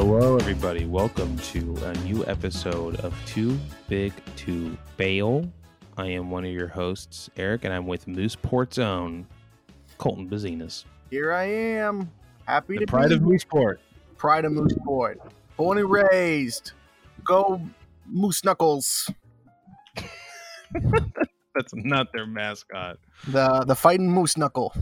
Hello, everybody. Welcome to a new episode of Too Big to Bail. I am one of your hosts, Eric, and I'm with Mooseport's own Colton Bazinas. Here I am. Happy The to pride be of Mooseport. Pride of Mooseport. Born and raised. Go Moose Knuckles. That's not their mascot. The the fighting Moose Knuckle.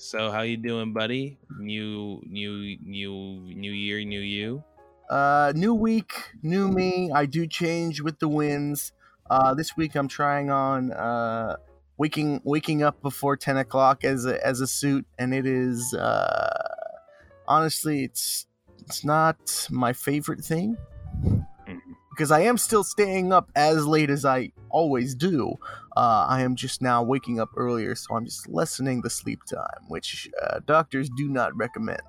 So, how you doing, buddy? New, new, new, new year, new you. Uh new week, new me. I do change with the winds. Uh this week I'm trying on uh waking waking up before ten o'clock as a as a suit and it is uh honestly it's it's not my favorite thing. Because I am still staying up as late as I always do. Uh, I am just now waking up earlier, so I'm just lessening the sleep time, which uh, doctors do not recommend.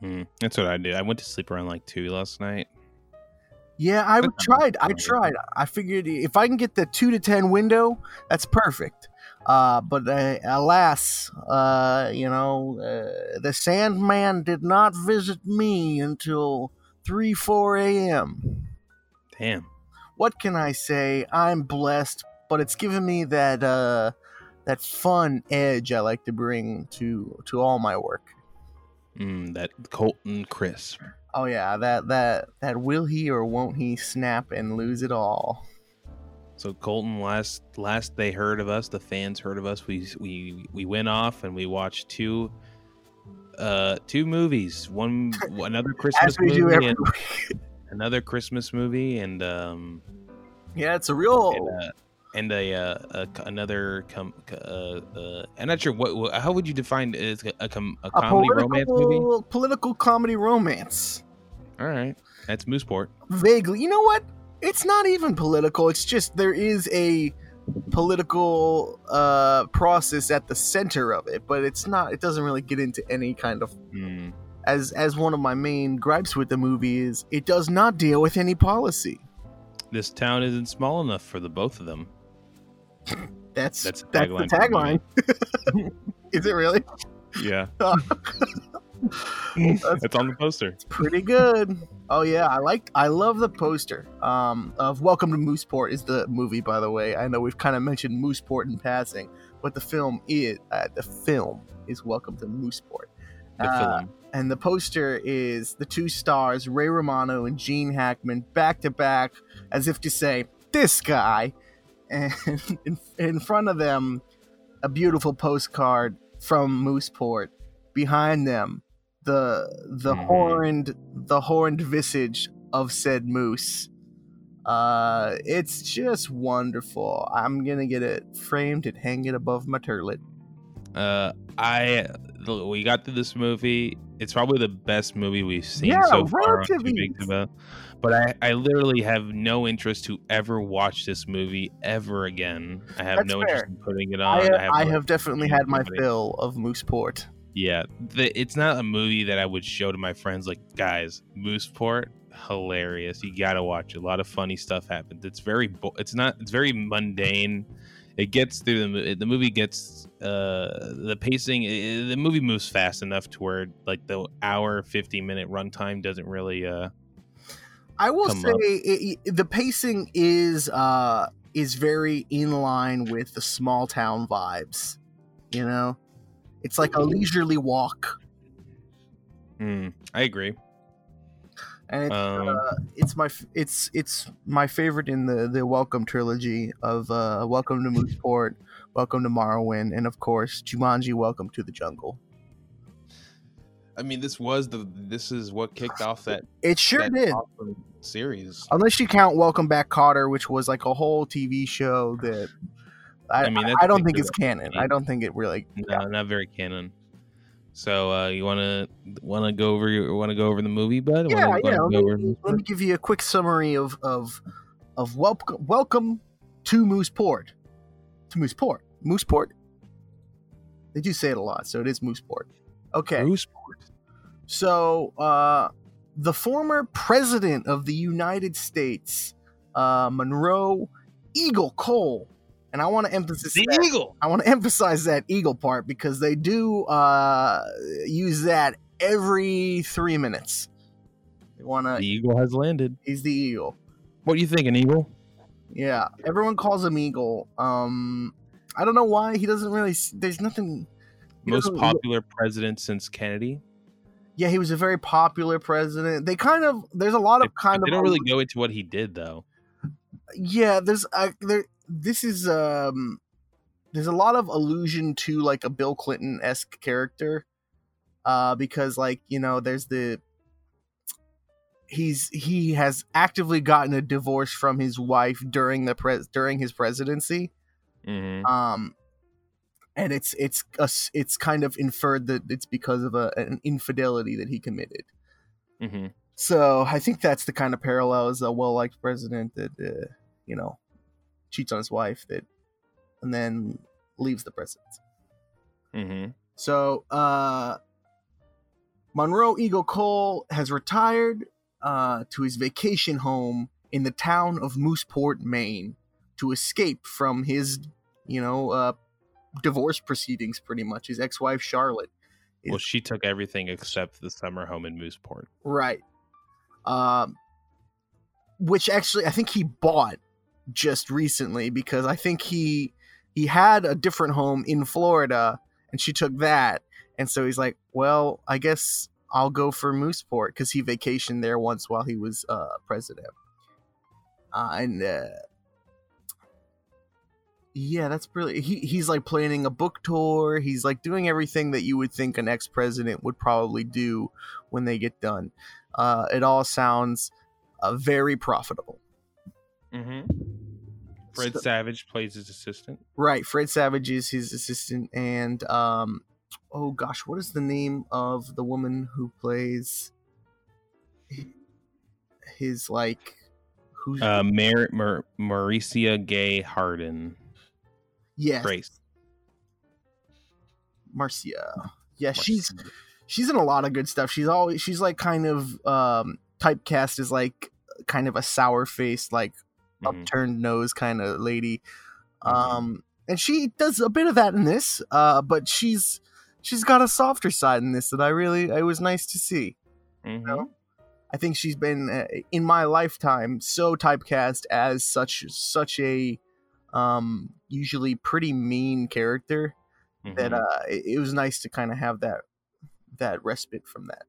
Hmm, That's what I did. I went to sleep around like two last night. Yeah, I tried. I tried. I figured if I can get the two to ten window, that's perfect. Uh, but uh, alas, uh, you know, uh, the Sandman did not visit me until three, four a.m. Damn. what can I say? I'm blessed, but it's given me that uh that fun edge I like to bring to to all my work. Mm, that Colton crisp. Oh yeah, that that that will he or won't he snap and lose it all? So Colton, last last they heard of us, the fans heard of us. We we we went off and we watched two uh two movies. One another Christmas As we do movie every and week. another Christmas movie and um Yeah, it's a real and, uh, and a, uh, a another com- uh, uh I'm not sure what, how would you define it as a, a, com- a a comedy romance movie? political political comedy romance. All right. That's Mooseport. Vaguely. You know what? It's not even political. It's just there is a political uh process at the center of it, but it's not it doesn't really get into any kind of Mm. As as one of my main gripes with the movie is it does not deal with any policy. This town isn't small enough for the both of them. That's That's that's, the the tagline tagline. is it really? Yeah. That's It's on the poster. It's pretty good. Oh yeah, I like I love the poster. Um of Welcome to Mooseport is the movie by the way. I know we've kind of mentioned Mooseport in passing, but the film is uh, the film is Welcome to Mooseport. The Uh, film. And the poster is the two stars, Ray Romano and Gene Hackman, back to back, as if to say, "This guy," and in, in front of them, a beautiful postcard from Mooseport. Behind them, the the Mhm. horned the horned visage of said moose. Uh, it's just wonderful. I'm gonna get it framed and hang it above my turlet. Uh, I we got through this movie. It's probably the best movie we've seen Yeah, so far. on Too relatively. Big to Fail. But I, I literally have no interest to ever watch this movie ever again. I have That's no fair. interest in putting it on. I, I have, I have definitely had my fill of Mooseport. yeah. The, it's not a movie that I would show to my friends. Like, guys, Mooseport, hilarious. You gotta watch. it. A lot of funny stuff happens. It's very. Bo- it's not. It's very mundane. It gets through the the movie gets uh the pacing i the movie moves fast enough to where like the hour 50 minute runtime doesn't really uh I will say it, it- the pacing is uh is very in line with the small town vibes. You know, it's like a leisurely walk, mm, I agree and it's, um uh, it's my it's it's my favorite in the the Welcome trilogy of uh Welcome to Mooseport, Welcome to Marwen, and of course Jumanji: Welcome to the Jungle. I mean this was the this is what kicked off that, It sure that did. awesome series Unless you count Welcome Back Kotter, which was like a whole TV show that I, I mean, I, I don't think it's canon. I don't think it really. no not very canon so uh you want to want to go over your want to go over the movie bud Yeah, wanna, yeah. wanna Let go over me, let me give you a quick summary of of of welcome welcome to Mooseport. To Mooseport, Mooseport. They do say it a lot, so it is Mooseport. Okay, Mooseport. so uh, the former president of the United States, uh, Monroe Eagle Cole, and I want to emphasize the eagle I want to emphasize that eagle part because they do uh, use that every three minutes. They want to. The to. eagle has landed. He's the eagle. What do you think, an eagle? Yeah, everyone calls him Eagle. Um, I don't know why he doesn't really. There's nothing. Most doesn't popular president since Kennedy. Yeah, he was a very popular president. They kind of there's a lot of kind they of they don't really go into what he did, though. yeah. There's uh, there. This is um. There's a lot of allusion to like a Bill Clinton esque character, uh, because like you know there's the. He's he has actively gotten a divorce from his wife during the pres during his presidency. hmm um and it's it's a s it's kind of inferred that it's because of a, an infidelity that he committed hmm so i think that's the kind of parallel as a well-liked president that uh, you know cheats on his wife that and then leaves the presidency hmm so uh monroe eagle cole has retired uh to his vacation home in the town of mooseport maine to escape from his you know uh divorce proceedings pretty much. His ex-wife charlotte Well, she took everything except the summer home in Mooseport. right. Um which actually i think he bought just recently because i think he he had a different home in florida and she took that. And so he's like well i guess i'll go for mooseport because he vacationed there once while he was uh president. Uh, and uh yeah that's really he, he's like planning a book tour. He's like doing everything that you would think an ex-president would probably do when they get done. Uh, it all sounds uh, very profitable. Hmm Fred So- Savage plays his assistant. right fred savage is his assistant and um oh gosh what is the name of the woman who plays his like who's Uh, Mar- Mar- Marcia Gay Harden. yes Grace. marcia yeah she's she's in a lot of good stuff. She's always she's like kind of um typecast as like kind of a sour faced, like Mhm. upturned nose kind of lady. Mhm. Um and she does a bit of that in this, uh, but she's she's got a softer side in this that I really it was nice to see. Mhm. know? I think she's been uh, in my lifetime so typecast as such such a um usually pretty mean character that Mhm. uh it, it was nice to kind of have that that respite from that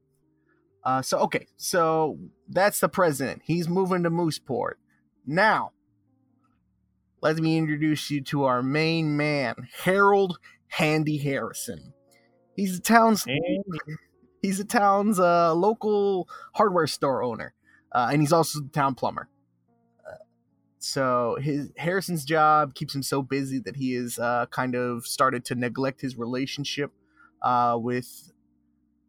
uh so okay so that's the president he's moving to mooseport now let me introduce you to our main man harold handy harrison he's the town's And- he's the town's uh local hardware store owner uh, and he's also the town plumber Uh, so his Harrison's job keeps him so busy that he is uh, kind of started to neglect his relationship uh, with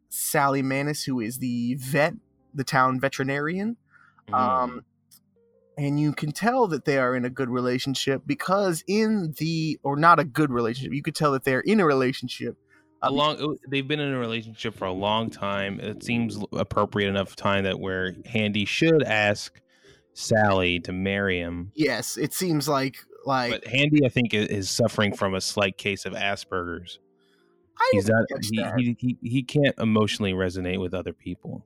Sally Mannis, who is the vet, the town veterinarian. Mhm. Um, and you can tell that they are in a good relationship because in the or not a good relationship, you could tell that they're in a relationship. Uh, a long oh, they've been in a relationship for a long time. It seems appropriate enough time that where handy should ask sally to marry him. Yes, it seems like like but handy i think is suffering from a slight case of asperger's. I he's didn't he, he, he, he can't emotionally resonate with other people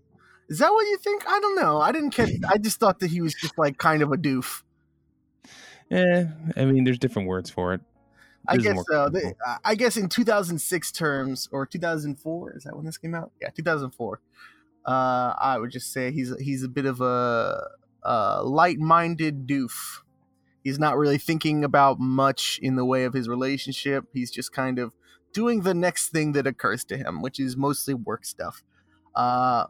Is that what you think? I don't know. I didn't catch. I just thought that he was just like kind of a doof. eh, i mean there's different words for it I guess so. They. I guess in 2006 terms or 2004 is that when this came out? Yeah, 2004. Uh, I would just say he's he's a bit of a, a light-minded doof. He's not really thinking about much in the way of his relationship. He's just kind of doing the next thing that occurs to him, which is mostly work stuff. Uh,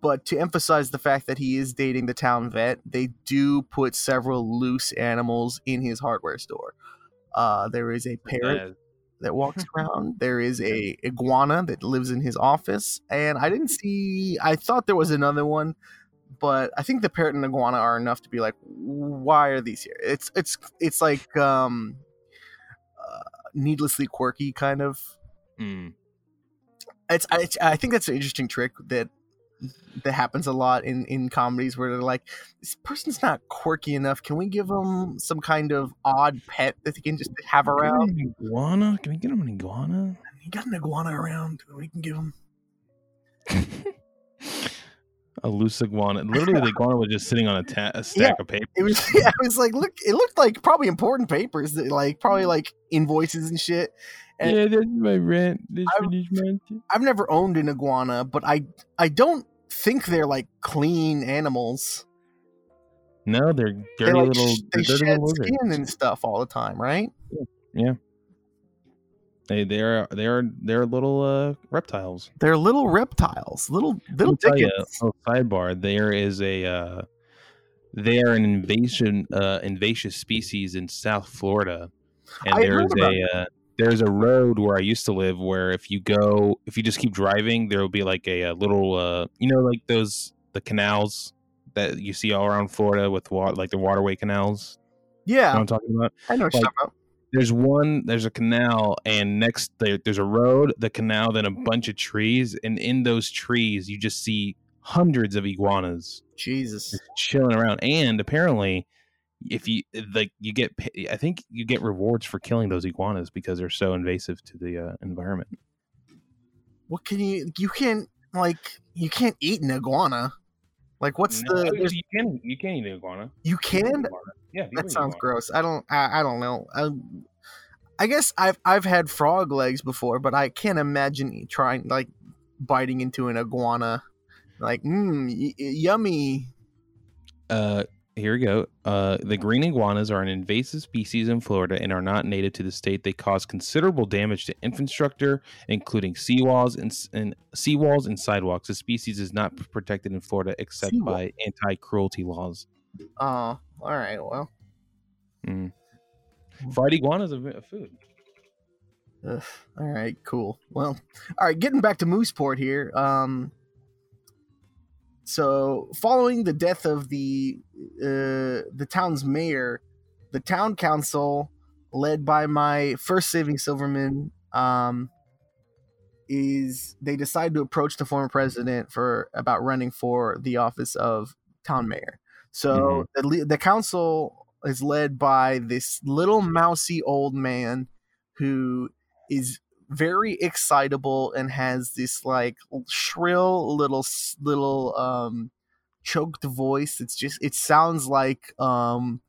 but to emphasize the fact that he is dating the town vet, they do put several loose animals in his hardware store. Uh, there is a parrot that walks around. There is a iguana that lives in his office, and I didn't see. I thought there was another one, but I think the parrot and iguana are enough to be like, why are these here? It's it's it's like um, uh, needlessly quirky kind of. mm, It's I, it's I think that's an interesting trick that that happens a lot in in comedies where they're like, this person's not quirky enough. Can we give them some kind of odd pet that they can just have can around? him an iguana can we get him an iguana You got an iguana around. We can give him a loose iguana. Literally, the iguana was just sitting on a, ta- a stack of paper. It was. Yeah, it was like look. It looked like probably important papers, that, like probably like invoices and shit. And- yeah, that's my rent. This I- for this month. I've never owned an iguana, but I I don't think they're like clean animals. No, they're They dirty like little. they're dirty shed little skin and stuff all the time, right? Yeah. They they're they're they're little uh, reptiles. They're little reptiles, little little Let me you, dickens. oh, sidebar. There is a uh, they are an invasion uh, invasive species in South Florida, and I there's a uh, there's a road where I used to live where if you go if you just keep driving, there will be like a, a little uh, you know like those the canals that you see all around Florida with water like the waterway canals. You know Yeah, what I'm talking about? I know what you're like- talking about. there's one there's a canal and next there, there's a road the canal then a bunch of trees and in those trees you just see hundreds of iguanas Jesus. chilling around and apparently if you like you get i think you get rewards for killing those iguanas because they're so invasive to the uh, environment What can you? You can't like you can't eat an iguana. Like what's No, the? You can you can eat an iguana you can. yeah you That sounds iguana. gross. I don't. I, I don't know. I, I guess I've I've had frog legs before, but I can't imagine trying like biting into an iguana. Like, mmm, y- yummy. Uh, here we go. Uh, the green iguanas are an invasive species in Florida and are not native to the state. They cause considerable damage to infrastructure, including seawalls and, and seawalls and sidewalks. The species is not protected in Florida except Seawall. by anti-cruelty laws. Oh, all right. Well, Mm. Fried iguanas are a food. ugh, all right. Cool. Well, all right. Getting back to Mooseport here. Um. So, following the death of the uh, the town's mayor, the town council, led by my first saving Silverman, um, is they decide to approach the former president for about running for the office of town mayor. So the the council is led by this little mousy old man who is very excitable and has this like shrill little little um choked voice. It's just it sounds like um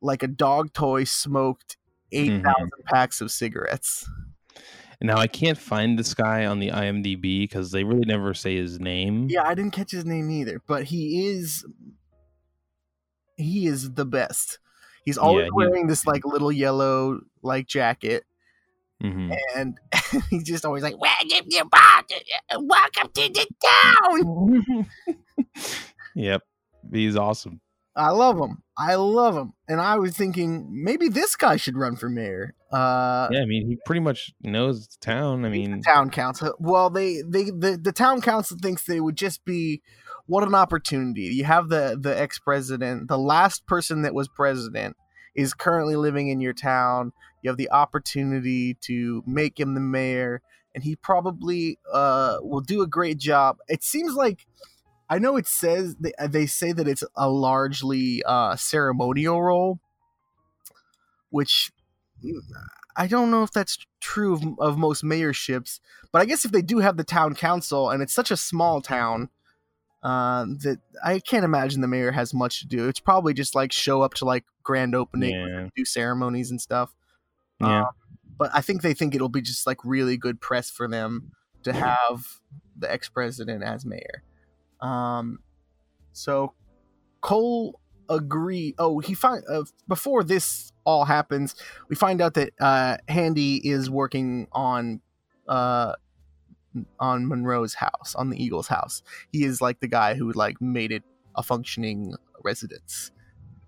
like a dog toy smoked 8000 packs of cigarettes. Now I can't find this guy on the IMDb because they really never say his name. yeah i didn't catch his name either but he is he is the best. He's always Yeah, he- wearing this like little yellow like jacket Mhm. and he's just always like welcome to welcome to the town yep, he's awesome. I love him. I love him. And I was thinking maybe this guy should run for mayor. Uh Yeah, I mean he pretty much knows the town. I mean, town council. Well, they they the, the town council thinks they would just be what an opportunity. You have the the ex-president, the last person that was president is currently living in your town. You have the opportunity to make him the mayor and he probably uh will do a great job. It seems like I know it says they, they say that it's a largely uh, ceremonial role, which mm, I don't know if that's true of, of most mayorships. But I guess if they do have the town council and it's such a small town, uh, that I can't imagine the mayor has much to do. It's probably just like show up to like grand opening, yeah, do ceremonies and stuff. yeah. Uh, but I think they think it'll be just like really good press for them to have the ex president as mayor. Um, so Cole agree. Oh, he find uh, before this all happens, we find out that uh, Handy is working on uh on Monroe's house, on the Eagles' house. He is like the guy who like made it a functioning residence.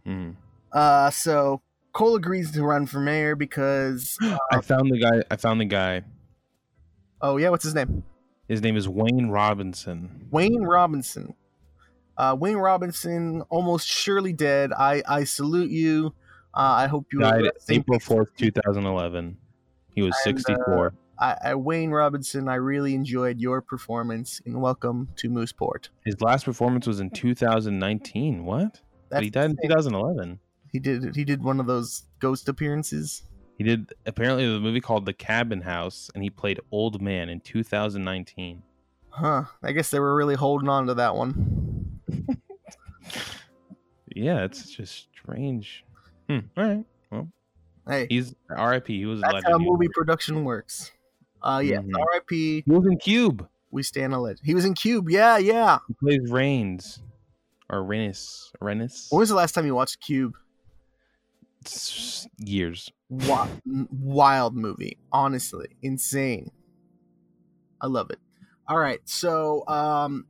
Mhm. Uh, so Cole agrees to run for mayor because I found the guy. I found the guy. oh yeah, what's his name? His name is Wayne Robinson. Wayne Robinson. Uh, Wayne Robinson, almost surely dead. I I salute you. Uh, I hope you Died April fourth, two thousand eleven. He was And, uh, sixty four. I, I, Wayne Robinson, I really enjoyed your performance and welcome to Mooseport. His last performance was in two thousand nineteen. What? But he died in two thousand eleven. He did he did one of those ghost appearances. He did apparently the movie called The Cabin House, and he played Old Man in two thousand nineteen. Huh. I guess they were really holding on to that one. Yeah, it's just strange. Hmm. All right. Well, Hey, he's R.I.P. He was a that's legend. how movie production works. Uh, yeah. Mhm. R.I.P. He was in Cube. We stand a legend. He was in Cube. Yeah, yeah. He plays Reigns or Rennis. Rennis. When was the last time you watched Cube? S- years. Wa- wild movie. Honestly, insane. I love it. All right, so um,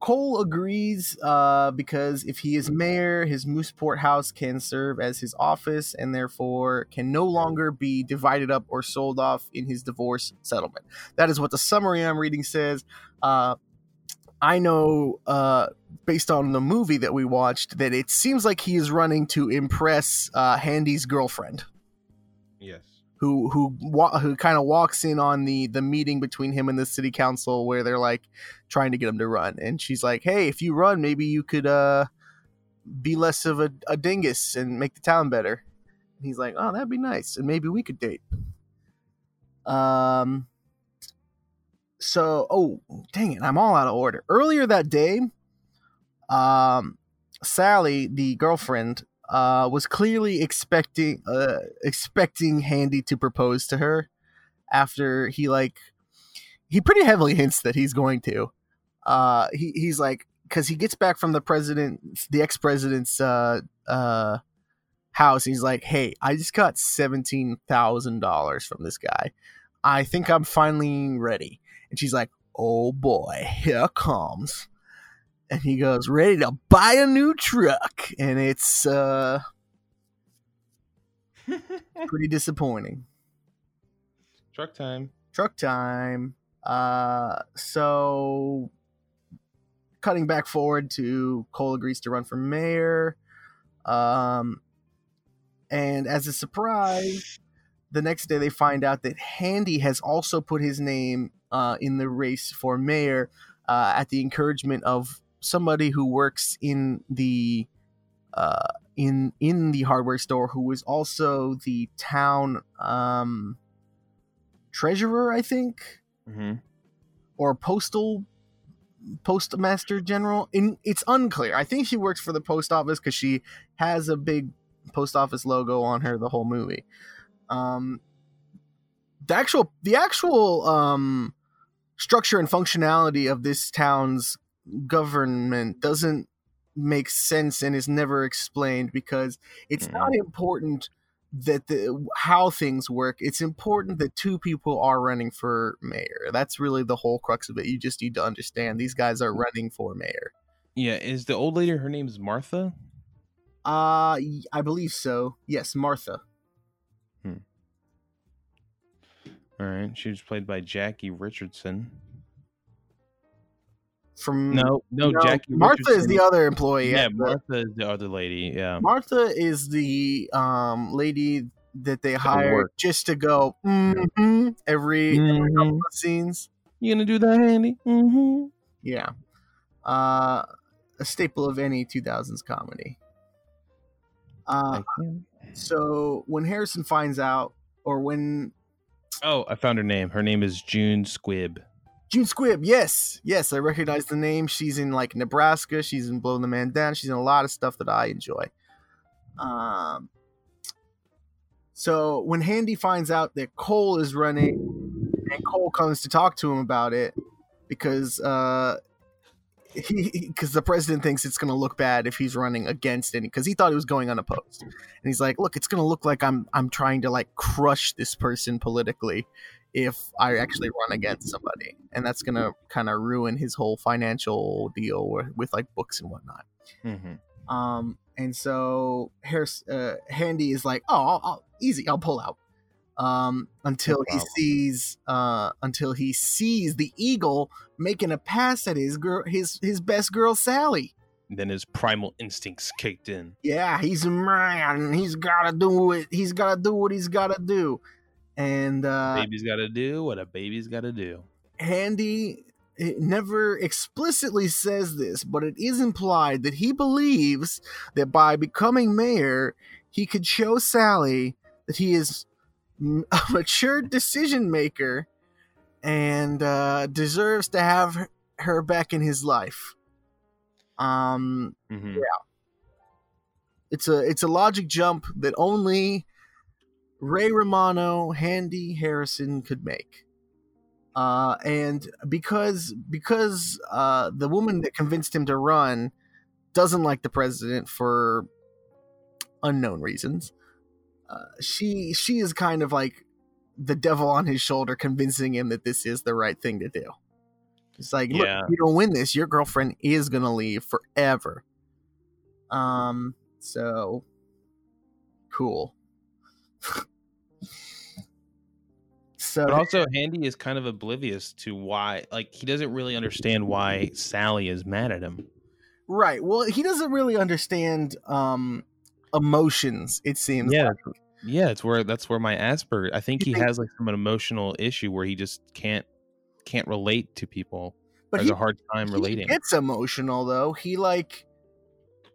Cole agrees uh, because if he is mayor, his Mooseport house can serve as his office and therefore can no longer be divided up or sold off in his divorce settlement. That is what the summary I'm reading says. Uh, I know, uh, based on the movie that we watched, that it seems like he is running to impress uh, Handy's girlfriend Yes. Who who who kind of walks in on the the meeting between him and the city council where they're like trying to get him to run. And she's like hey if you run maybe you could uh be less of a, a dingus and make the town better. And he's like oh that'd be nice. And maybe we could date. Um so oh dang it i'm all out of order. Earlier that day um sally the girlfriend uh, was clearly expecting uh, expecting Handy to propose to her after he like he pretty heavily hints that he's going to. Uh, he he's like because he gets back from the president, the ex president's uh, uh, house. He's like, "Hey, I just got seventeen thousand dollars from this guy. I think I'm finally ready." And she's like, "Oh boy, here comes." And he goes ready to buy a new truck. And it's uh pretty disappointing. Truck time. truck time. Uh so cutting back forward to cole agrees to run for mayor. Um and as a surprise the next day they find out that handy has also put his name uh, in the race for mayor uh, at the encouragement of somebody who works in the uh, in in the hardware store who is also the town um, treasurer, I think, Mm-hmm. or postal postmaster general. In it's unclear. I think she works for the post office because she has a big post office logo on her the whole movie. Um, the actual the actual um, structure and functionality of this town's government doesn't make sense and is never explained because it's not important that the how things work it's important that two people are running for mayor that's really the whole crux of it you just need to understand these guys are running for mayor Yeah, is the old lady? Her name is Martha. uh i believe so yes martha hmm. All right, she was played by Jackie Richardson. From No, no, no, Jackie. martha is the other employee Yeah, the- Martha is the other lady. Yeah. Martha is the um lady that they hired just to go mhm every Mhm. couple of scenes. You gonna do that, Andy? Mm-hmm. Yeah. Uh a staple of any 2000s comedy. Uh so when Harrison finds out or when Oh, I found her name. Her name is June Squibb. June Squibb, yes, yes, I recognize the name. She's in like Nebraska. She's in Blowing the Man Down. She's in a lot of stuff that I enjoy. Um, so when Handy finds out that Cole is running, and Cole comes to talk to him about it because uh, he because the president thinks it's going to look bad if he's running against any because he thought he was going unopposed, and he's like, look, it's going to look like I'm I'm trying to like crush this person politically if I actually run against somebody, and that's gonna kind of ruin his whole financial deal with, with like books and whatnot. Mm-hmm. Um, and so Harris, uh, Handy is like, "Oh, I'll, I'll, easy, I'll pull out." Um, until he sees, uh, until he sees the eagle making a pass at his girl, his his best girl Sally. Then his primal instincts kicked in. Yeah, he's a man. He's gotta do it. He's gotta do what he's gotta do. And uh, baby's got to do what a baby's got to do. Handy it never explicitly says this, but it is implied that he believes that by becoming mayor, he could show Sally that he is a mature decision maker and uh, deserves to have her- back in his life. Um, Mhm. it's a it's a logic jump that only Ray Romano, Handy Harrison could make. Uh, and because because uh, the woman that convinced him to run doesn't like the president for unknown reasons, uh, she she is kind of like the devil on his shoulder, convincing him that this is the right thing to do. It's like, look, Yeah. if you don't win this, your girlfriend is gonna leave forever. Um, so cool. so But also, Handy is kind of oblivious to why, like, he doesn't really understand why Sally is mad at him. right, well, he doesn't really understand um emotions. It seems. Yeah, like. yeah, it's where that's where my Asperger. I think You he think- has like some an emotional issue where he just can't can't relate to people. but has he, a hard time relating. gets emotional though. He like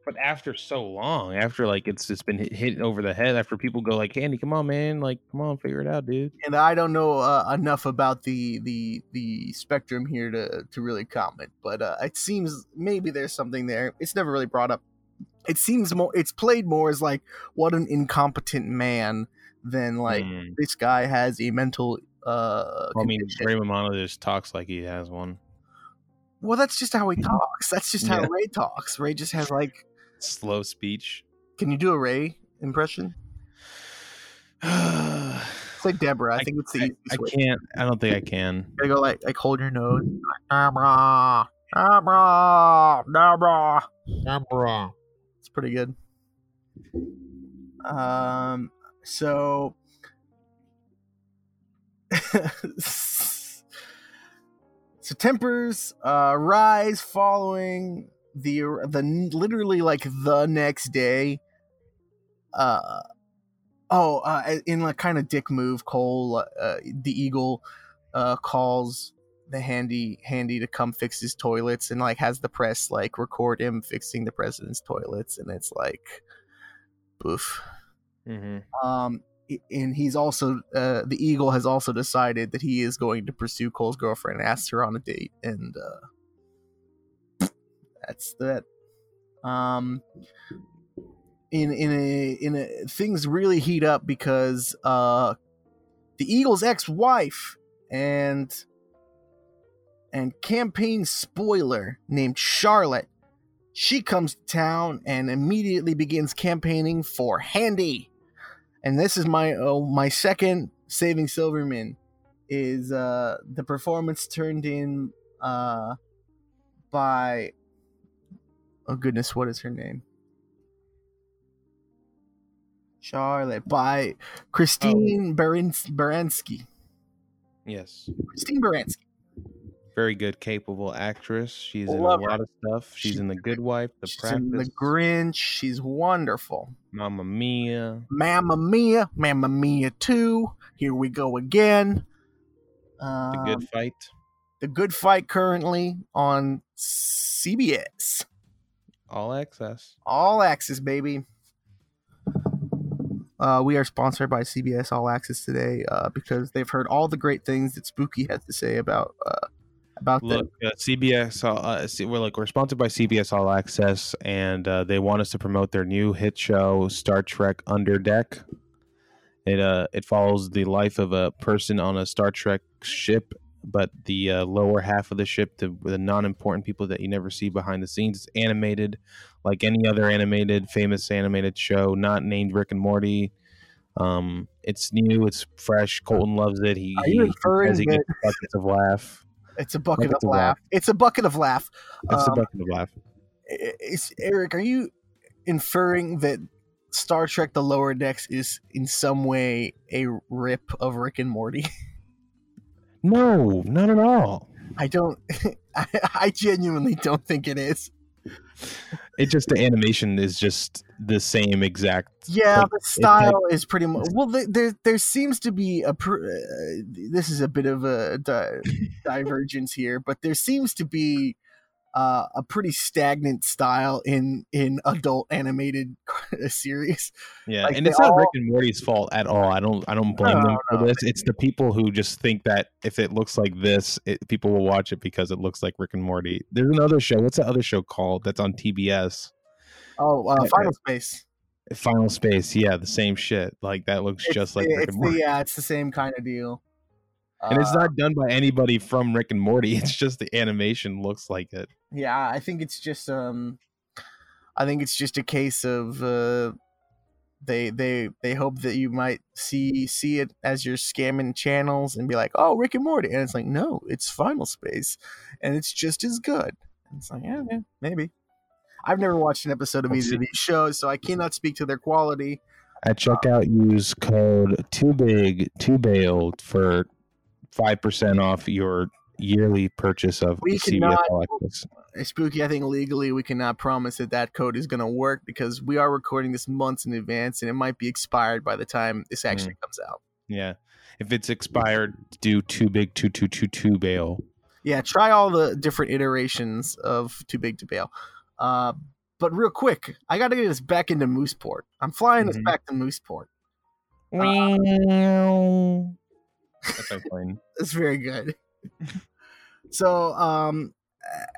But after so long, after like it's just been hit, hit over the head, after people go like, "Handy, come on, man, like, come on, figure it out, dude." and I don't know uh, enough about the the the spectrum here to to really comment, but uh, it seems maybe there's something there. It's never really brought up. It seems more. It's played more as like what an incompetent man than like Mm. this guy has a mental. uh I mean. Ray Romano just talks like he has one. Well, that's just how he talks. That's just how Yeah. Ray talks. Ray just has like. Slow speech. Can you do a Ray impression? It's like Deborah. I, think it's the I easiest way. can't. I don't think I can. Gotta go like like hold your nose. Deborah, Deborah, Deborah. Deborah. It's pretty good. Um, so so tempers uh, rise following the the literally like the next day. Uh oh, uh, in a kind of dick move, Cole uh, the Eagle uh, calls the handy handy to come fix his toilets and like has the press like record him fixing the president's toilets and it's like boof hmm um and he's also uh the eagle has also decided that he is going to pursue cole's girlfriend and asks her on a date and uh that's that um in in a in a things really heat up because uh the eagle's ex-wife and and campaign spoiler named Charlotte. She comes to town and immediately begins campaigning for Handy. And this is my oh, my second Saving Silverman is uh the performance turned in uh by oh goodness what is her name Charlotte by Christine Baransk- Baranski. Yes. Christine Baranski. Very good, capable actress. She's in Love a her. lot of stuff. She's She- in The Good Wife, The She's Practice, in The Grinch. She's wonderful. Mamma Mia. Mamma Mia, Mamma Mia 2. Here we go again. The Um, Good Fight. the Good Fight currently on CBS. All access. All Access, baby. Uh, we are sponsored by CBS All Access today uh, because they've heard all the great things that Spooky has to say about uh, about the Look, uh, CBS. Uh, uh, see- we're like we're sponsored by CBS All Access, and uh, they want us to promote their new hit show, Star Trek Under Deck. It uh it follows the life of a person on a Star Trek ship, but the uh, lower half of the ship, the the non-important people that you never see behind the scenes, it's animated like any other animated famous animated show, not named Rick and Morty. Um, it's new, it's fresh. Colton loves it. He, Are he, you he he gets buckets of laugh. It's a bucket of laugh. It's a bucket of laugh. It's a Um, bucket of laugh. Eric, are you inferring that Star Trek: The Lower Decks is in some way a rip of Rick and Morty? No, not at all. I don't. I, I genuinely don't think it is. It just the animation is just the same exact. Yeah, Like, the style is pretty much. Well, there there seems to be a. Pr- uh, this is a bit of a di- divergence here, but there seems to be uh, a pretty stagnant style in in adult animated series. Yeah, Like, and it's not Rick and Morty's fault at all. I don't I don't blame No, them for no. this. It's the people who just think that if it looks like this, it, people will watch it because it looks like Rick and Morty. There's another show. What's that other show called? That's on TBS. Oh, uh, Final Space. Final Space. Yeah, the same shit. Like that looks It's just like Rick it's and the, yeah, it's the same kind of deal. And it's Uh, not done by anybody from Rick and Morty. It's just the animation looks like it. Yeah, I think it's just um, I think it's just a case of uh, they they they hope that you might see see it as you're scamming channels and be like, oh, Rick and Morty, and it's like, no, it's Final Space, and it's just as good. And it's like, yeah, yeah, maybe. I've never watched an episode of either of these shows, so I cannot speak to their quality. At checkout, use code too big too bailed for five percent off your yearly purchase of We CBS cannot- All Uh, Spooky, I think legally we cannot promise that that code is going to work because we are recording this months in advance and it might be expired by the time this actually comes out. Yeah. If it's expired, do too big, too too too too bail. Yeah, try all the different iterations of Too Big to Bail. Uh, but real quick, I got to get us back into Mooseport. I'm flying us Mhm. back to Mooseport. That's. Very good. so, um,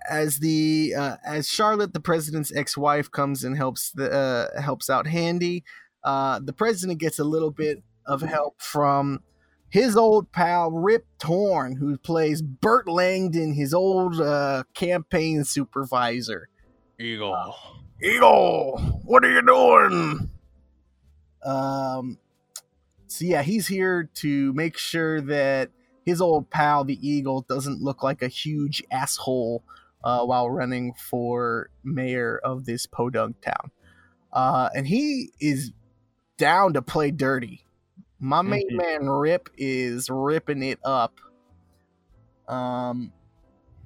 as the uh, as Charlotte, the president's ex-wife, comes and helps the uh, helps out Handy, uh, the president gets a little bit of help from his old pal Rip Torn, who plays Burt Langdon, his old uh, campaign supervisor. Eagle. Eagle, what are you doing? Um, so yeah, he's here to make sure that his old pal, the Eagle, doesn't look like a huge asshole uh, while running for mayor of this podunk town. Uh, and he is down to play dirty. My main Mhm. man Rip is ripping it up. Um,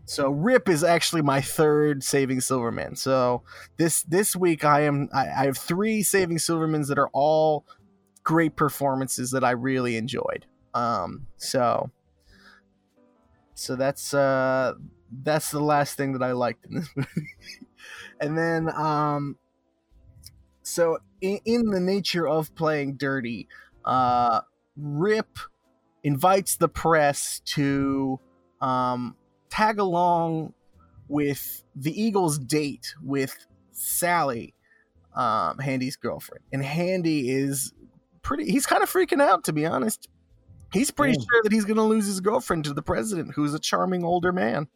so Rip is actually my third Saving Silverman. So this this week I am I, I have three Saving Silvermans that are all great performances that I really enjoyed. Um, so so that's uh that's the last thing that I liked in this movie. and then um so in, in the nature of playing dirty, uh Rip invites the press to um tag along with the Eagles' date with Sally, um, Handy's girlfriend. And Handy is pretty, he's kind of freaking out, to be honest. He's pretty sure that he's going to lose his girlfriend to the president, who's a charming older man.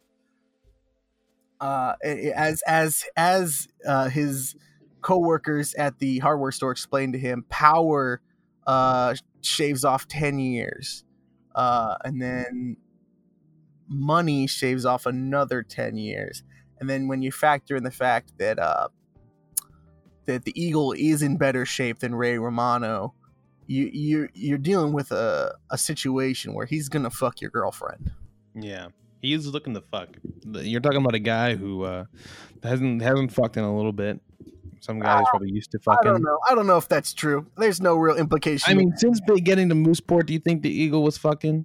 Uh, as as as uh, his coworkers at the hardware store explained to him, Power uh, shaves off ten years, uh, and then money shaves off another 10 years and then when you factor in the fact that uh that the eagle is in better shape than ray romano you you you're dealing with a, a situation where he's gonna fuck your girlfriend Yeah. He's looking to fuck. You're talking about a guy who uh, hasn't hasn't fucked in a little bit. Some guys Uh, probably used to fucking. i don't know i don't know if that's true there's no real implication I mean, since they getting to Mooseport, do you think the eagle was fucking?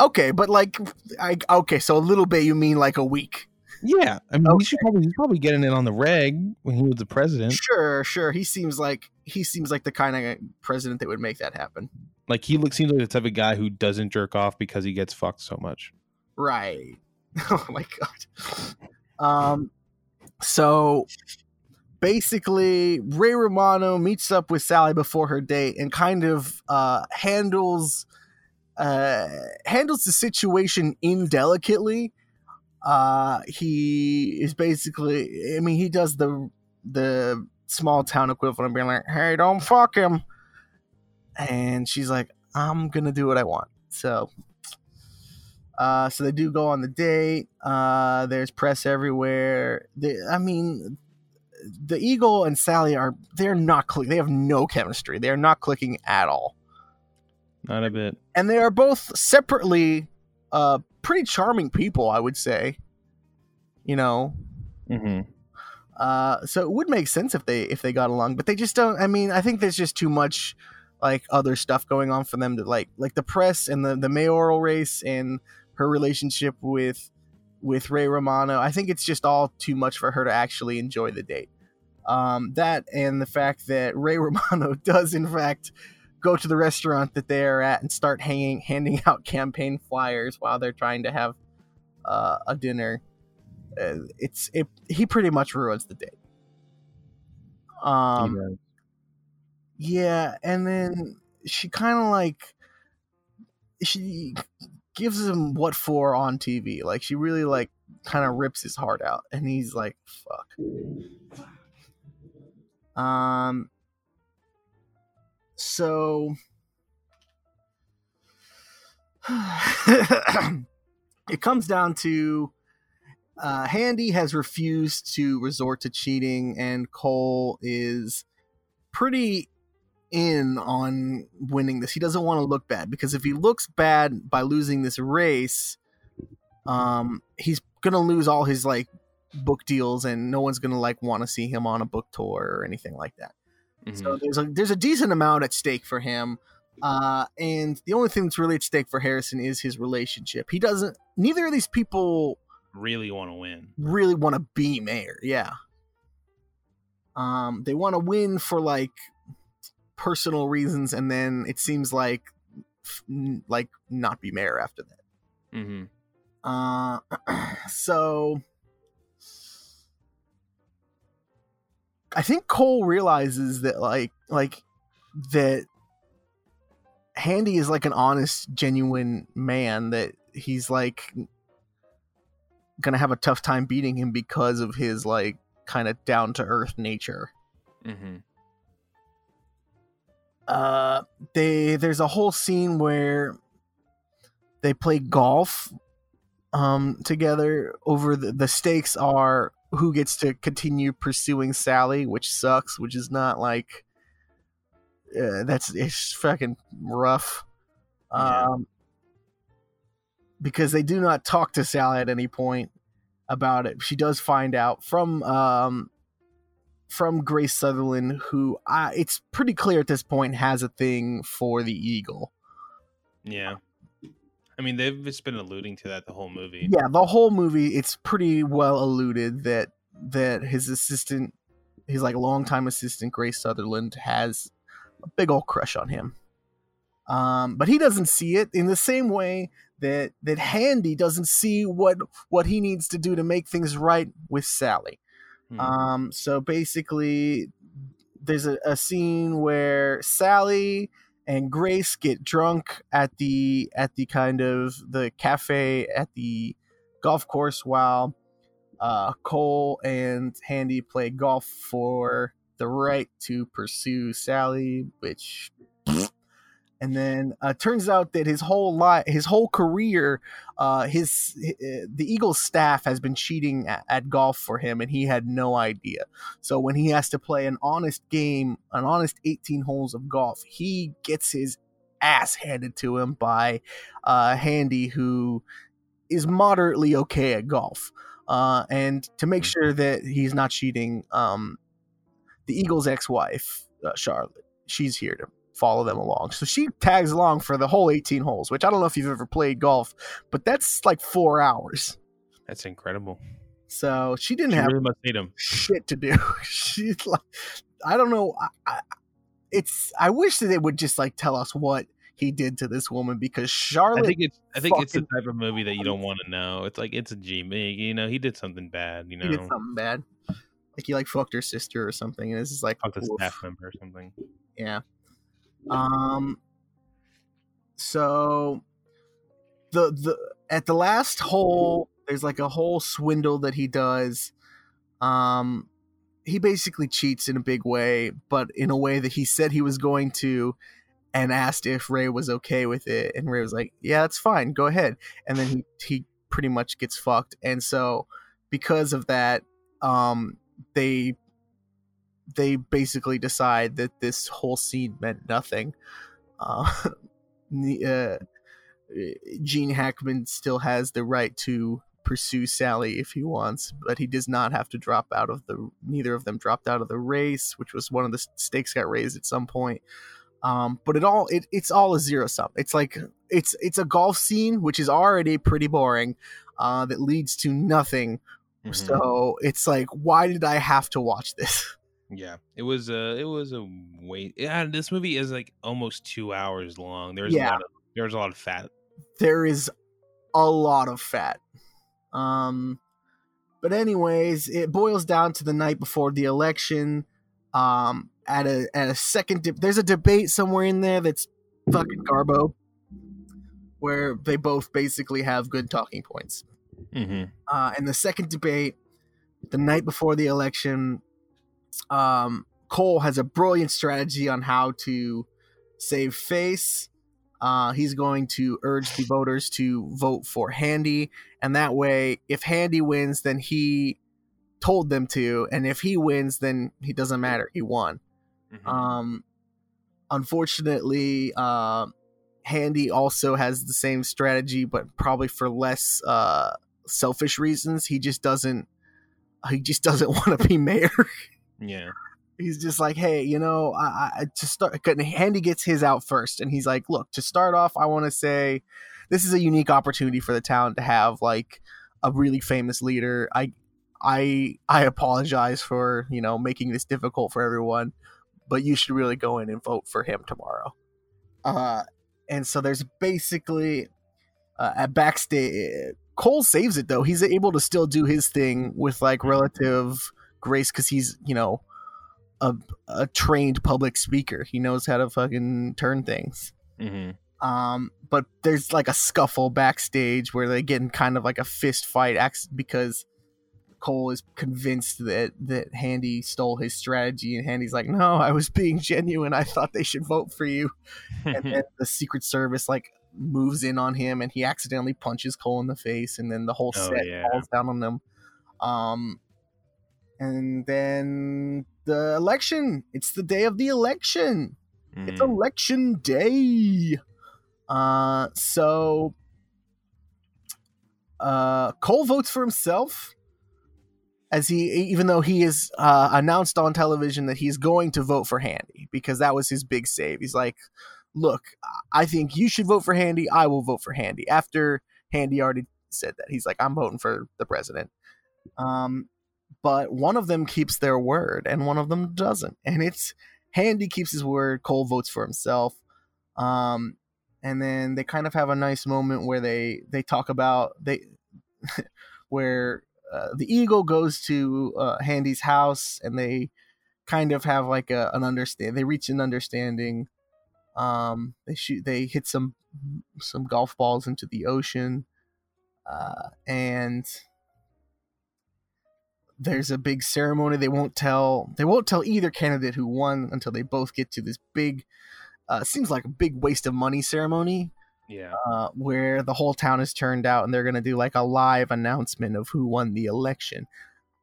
okay but like i okay so a little bit you mean like a week Yeah, I mean, Okay. he should probably he's probably getting it on the reg when he was the president. sure sure he seems like he seems like the kind of president that would make that happen Like he looks seems like the type of guy who doesn't jerk off because he gets fucked so much. Right. Oh my god. Um so basically Ray Romano meets up with Sally before her date and kind of uh handles uh handles the situation indelicately. Uh he is basically I mean he does the the small town equivalent of being like, "Hey, don't fuck him." And she's like, "I'm to do what I want." So uh, so they do go on the date. Uh, there's press everywhere. They, I mean, the Eagle and Sally are they're not click. They have no chemistry. They are not clicking at all. Not a bit. And they are both separately uh, pretty charming people, I would say. You know, hmm uh, so it would make sense if they if they got along, but they just don't. I mean, I think there's just too much like other stuff going on for them to like like the press and the the mayoral race and her relationship with with Ray Romano. I think it's just all too much for her to actually enjoy the date. Um, that and the fact that Ray Romano does in fact go to the restaurant that they are at and start hanging handing out campaign flyers while they're trying to have uh, a dinner. Uh, it's it. He pretty much ruins the date. Um, yeah, and then she kind of like she gives him what for on TV. Like she really like kind of rips his heart out, and he's like, "Fuck." Um. So. it comes down to uh, Handy has refused to resort to cheating, and Cole is pretty in on winning this. He doesn't want to look bad because if he looks bad by losing this race, um, he's gonna lose all his like book deals, and no one's gonna like want to see him on a book tour or anything like that. Mm-hmm. So there's a there's a decent amount at stake for him. Uh, and the only thing that's really at stake for Harrison is his relationship. He doesn't. Neither of these people really want to win. Really want to be mayor. Yeah. Um, they want to win for like personal reasons, and then it seems like like not be mayor after that. Mm-hmm. Uh, so I think Cole realizes that like like that Handy is like an honest, genuine man that he's like gonna have a tough time beating him because of his like kind of down to earth nature. Mm-hmm. Uh, they there's a whole scene where they play golf um together over the, the stakes are who gets to continue pursuing Sally, which sucks, which is not like uh, that's it's fucking rough. Yeah. Um, because they do not talk to Sally at any point about it. She does find out from um from Grace Sutherland, who I, it's pretty clear at this point has a thing for the eagle. Yeah. I mean, they've just been alluding to that the whole movie. Yeah, the whole movie, it's pretty well alluded that that his assistant, his like longtime assistant Grace Sutherland, has a big old crush on him. Um, but he doesn't see it in the same way that that Handy doesn't see what what he needs to do to make things right with Sally. Hmm. Um, so basically, there's a, a scene where Sally and Grace get drunk at the at the kind of the cafe at the golf course while uh, Cole and Handy play golf for the right to pursue Sally, which and then uh, turns out that his whole life, his whole career, uh, his, his the Eagles staff has been cheating at, at, golf for him, and he had no idea. So when he has to play an honest game, an honest 18 holes of golf, he gets his ass handed to him by uh, Handy, who is moderately okay at golf. Uh, and to make mm-hmm. sure that he's not cheating, um, the Eagles' ex-wife, uh, Charlotte, she's here to follow them along. So she tags along for the whole 18 holes, which I don't know if you've ever played golf, but that's like four hours. That's incredible. So she didn't she have really must need him. shit to do. She's like, I don't know. I, I, it's. I wish that they would just like tell us what he did to this woman because Charlotte. I think it's. I think it's the type of movie that you don't want to know. It's like it's a G. You know, he did something bad. You know, he did something bad. Like he like fucked her sister or something, and this is like fucked a staff member or something. Yeah. Um. So the the at the last hole, there's like a whole swindle that he does. Um, he basically cheats in a big way, but in a way that he said he was going to, and asked if Ray was okay with it, and Ray was like, "Yeah, that's fine, go ahead." And then he he pretty much gets fucked, and so because of that, um, they they basically decide that this whole scene meant nothing. Uh, uh, Gene Hackman still has the right to pursue Sally if he wants, but he does not have to drop out of the. Neither of them dropped out of the race, which was one of the stakes got raised at some point. Um, but it all it, it's all a zero sum. It's like it's it's a golf scene which is already pretty boring, uh, that leads to nothing. Mm-hmm. So it's like, why did I have to watch this? Yeah, it was a it was a wait. Yeah, this movie is like almost two hours long. There's Yeah. a lot of there's a lot of fat. there is a lot of fat. Um, but anyways, it boils down to the night before the election. Um, at a at a second, de- there's a debate somewhere in there that's fucking garbo, where they both basically have good talking points. Mm-hmm. Uh, and the second debate, the night before the election, um, Cole has a brilliant strategy on how to save face. Uh, he's going to urge the voters to vote for Handy, and that way, if Handy wins, then he told them to, and if he wins, then he doesn't matter. He won. Mm-hmm. Um, unfortunately, uh, Handy also has the same strategy, but probably for less uh, selfish reasons. He just doesn't. He just doesn't want to be mayor. Yeah. he's just like, hey, you know, I, I to start. Handy gets his out first, and he's like, look, to start off, I want to say this is a unique opportunity for the town to have like a really famous leader. I, I, I apologize for you know making this difficult for everyone, but you should really go in and vote for him tomorrow. Uh, and so there's basically uh, at backstage. Cole saves it though. He's able to still do his thing with like relative grace because he's you know a, a trained public speaker. He knows how to fucking turn things. Mm-hmm. Um, but there's like a scuffle backstage where they get in kind of like a fist fight because Cole is convinced that that Handy stole his strategy, and Handy's like, "No, I was being genuine. I thought they should vote for you." and then the Secret Service like moves in on him, and he accidentally punches Cole in the face, and then the whole Oh, set yeah. falls down on them. Um, and then the election. It's the day of the election. It's Mhm. election day. Uh, so uh, Cole votes for himself as he, even though he is uh, announced on television that he's going to vote for Handy because that was his big save. He's like, "Look, I think you should vote for Handy. I will vote for Handy." After Handy already said that, he's like, "I'm voting for the president." Um, but one of them keeps their word and one of them doesn't, and it's Handy keeps his word. Cole votes for himself. Um, and then they kind of have a nice moment where they they talk about they where uh, the eagle goes to uh, Handy's house and they kind of have like a, an understand. They reach an understanding. Um, they shoot. They hit some some golf balls into the ocean, uh, and there's a big ceremony. They won't tell. They won't tell either candidate who won until they both get to this big. Uh, seems like a big waste of money ceremony Yeah. uh, where the whole town is turned out and they're going to do like a live announcement of who won the election.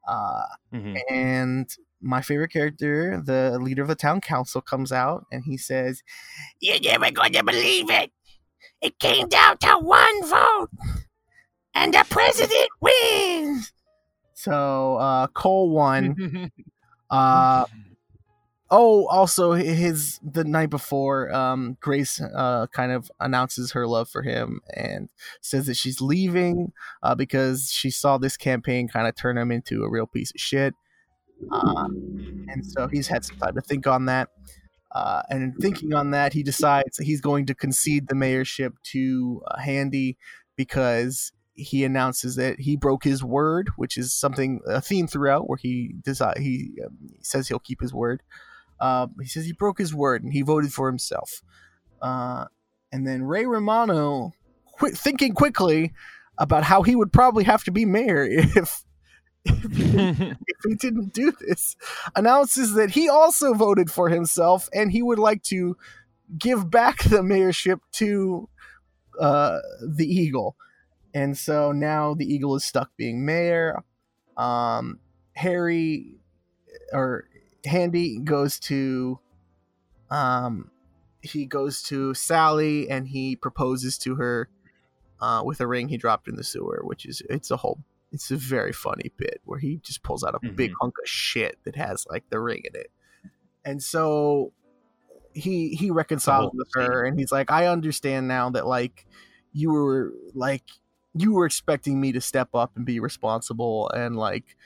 Uh, Mhm. and my favorite character, the leader of the town council, comes out and he says, You're never going to believe it. It came down to one vote, and the president wins. So uh, Cole won. Uh, oh, also his the night before, um, Grace uh, kind of announces her love for him and says that she's leaving uh, because she saw this campaign kind of turn him into a real piece of shit. Uh, and so he's had some time to think on that. Uh, and in thinking on that, he decides he's going to concede the mayorship to uh, Handy because he announces that he broke his word, which is something a theme throughout where he he, um, says he'll keep his word. Uh, he says he broke his word and he voted for himself. Uh, and then Ray Romano, qui- thinking quickly about how he would probably have to be mayor if if he didn't do this, announces that he also voted for himself and he would like to give back the mayorship to uh, the Eagle. And so now the Eagle is stuck being mayor. Um, Harry or Handy goes to um, he goes to Sally and he proposes to her uh, with a ring he dropped in the sewer, which is it's a whole it's a very funny bit where he just pulls out a big hunk of shit that has like the ring in it. And so he he reconciles with her and he's like, I understand now that like you were like you were expecting me to step up and be responsible and like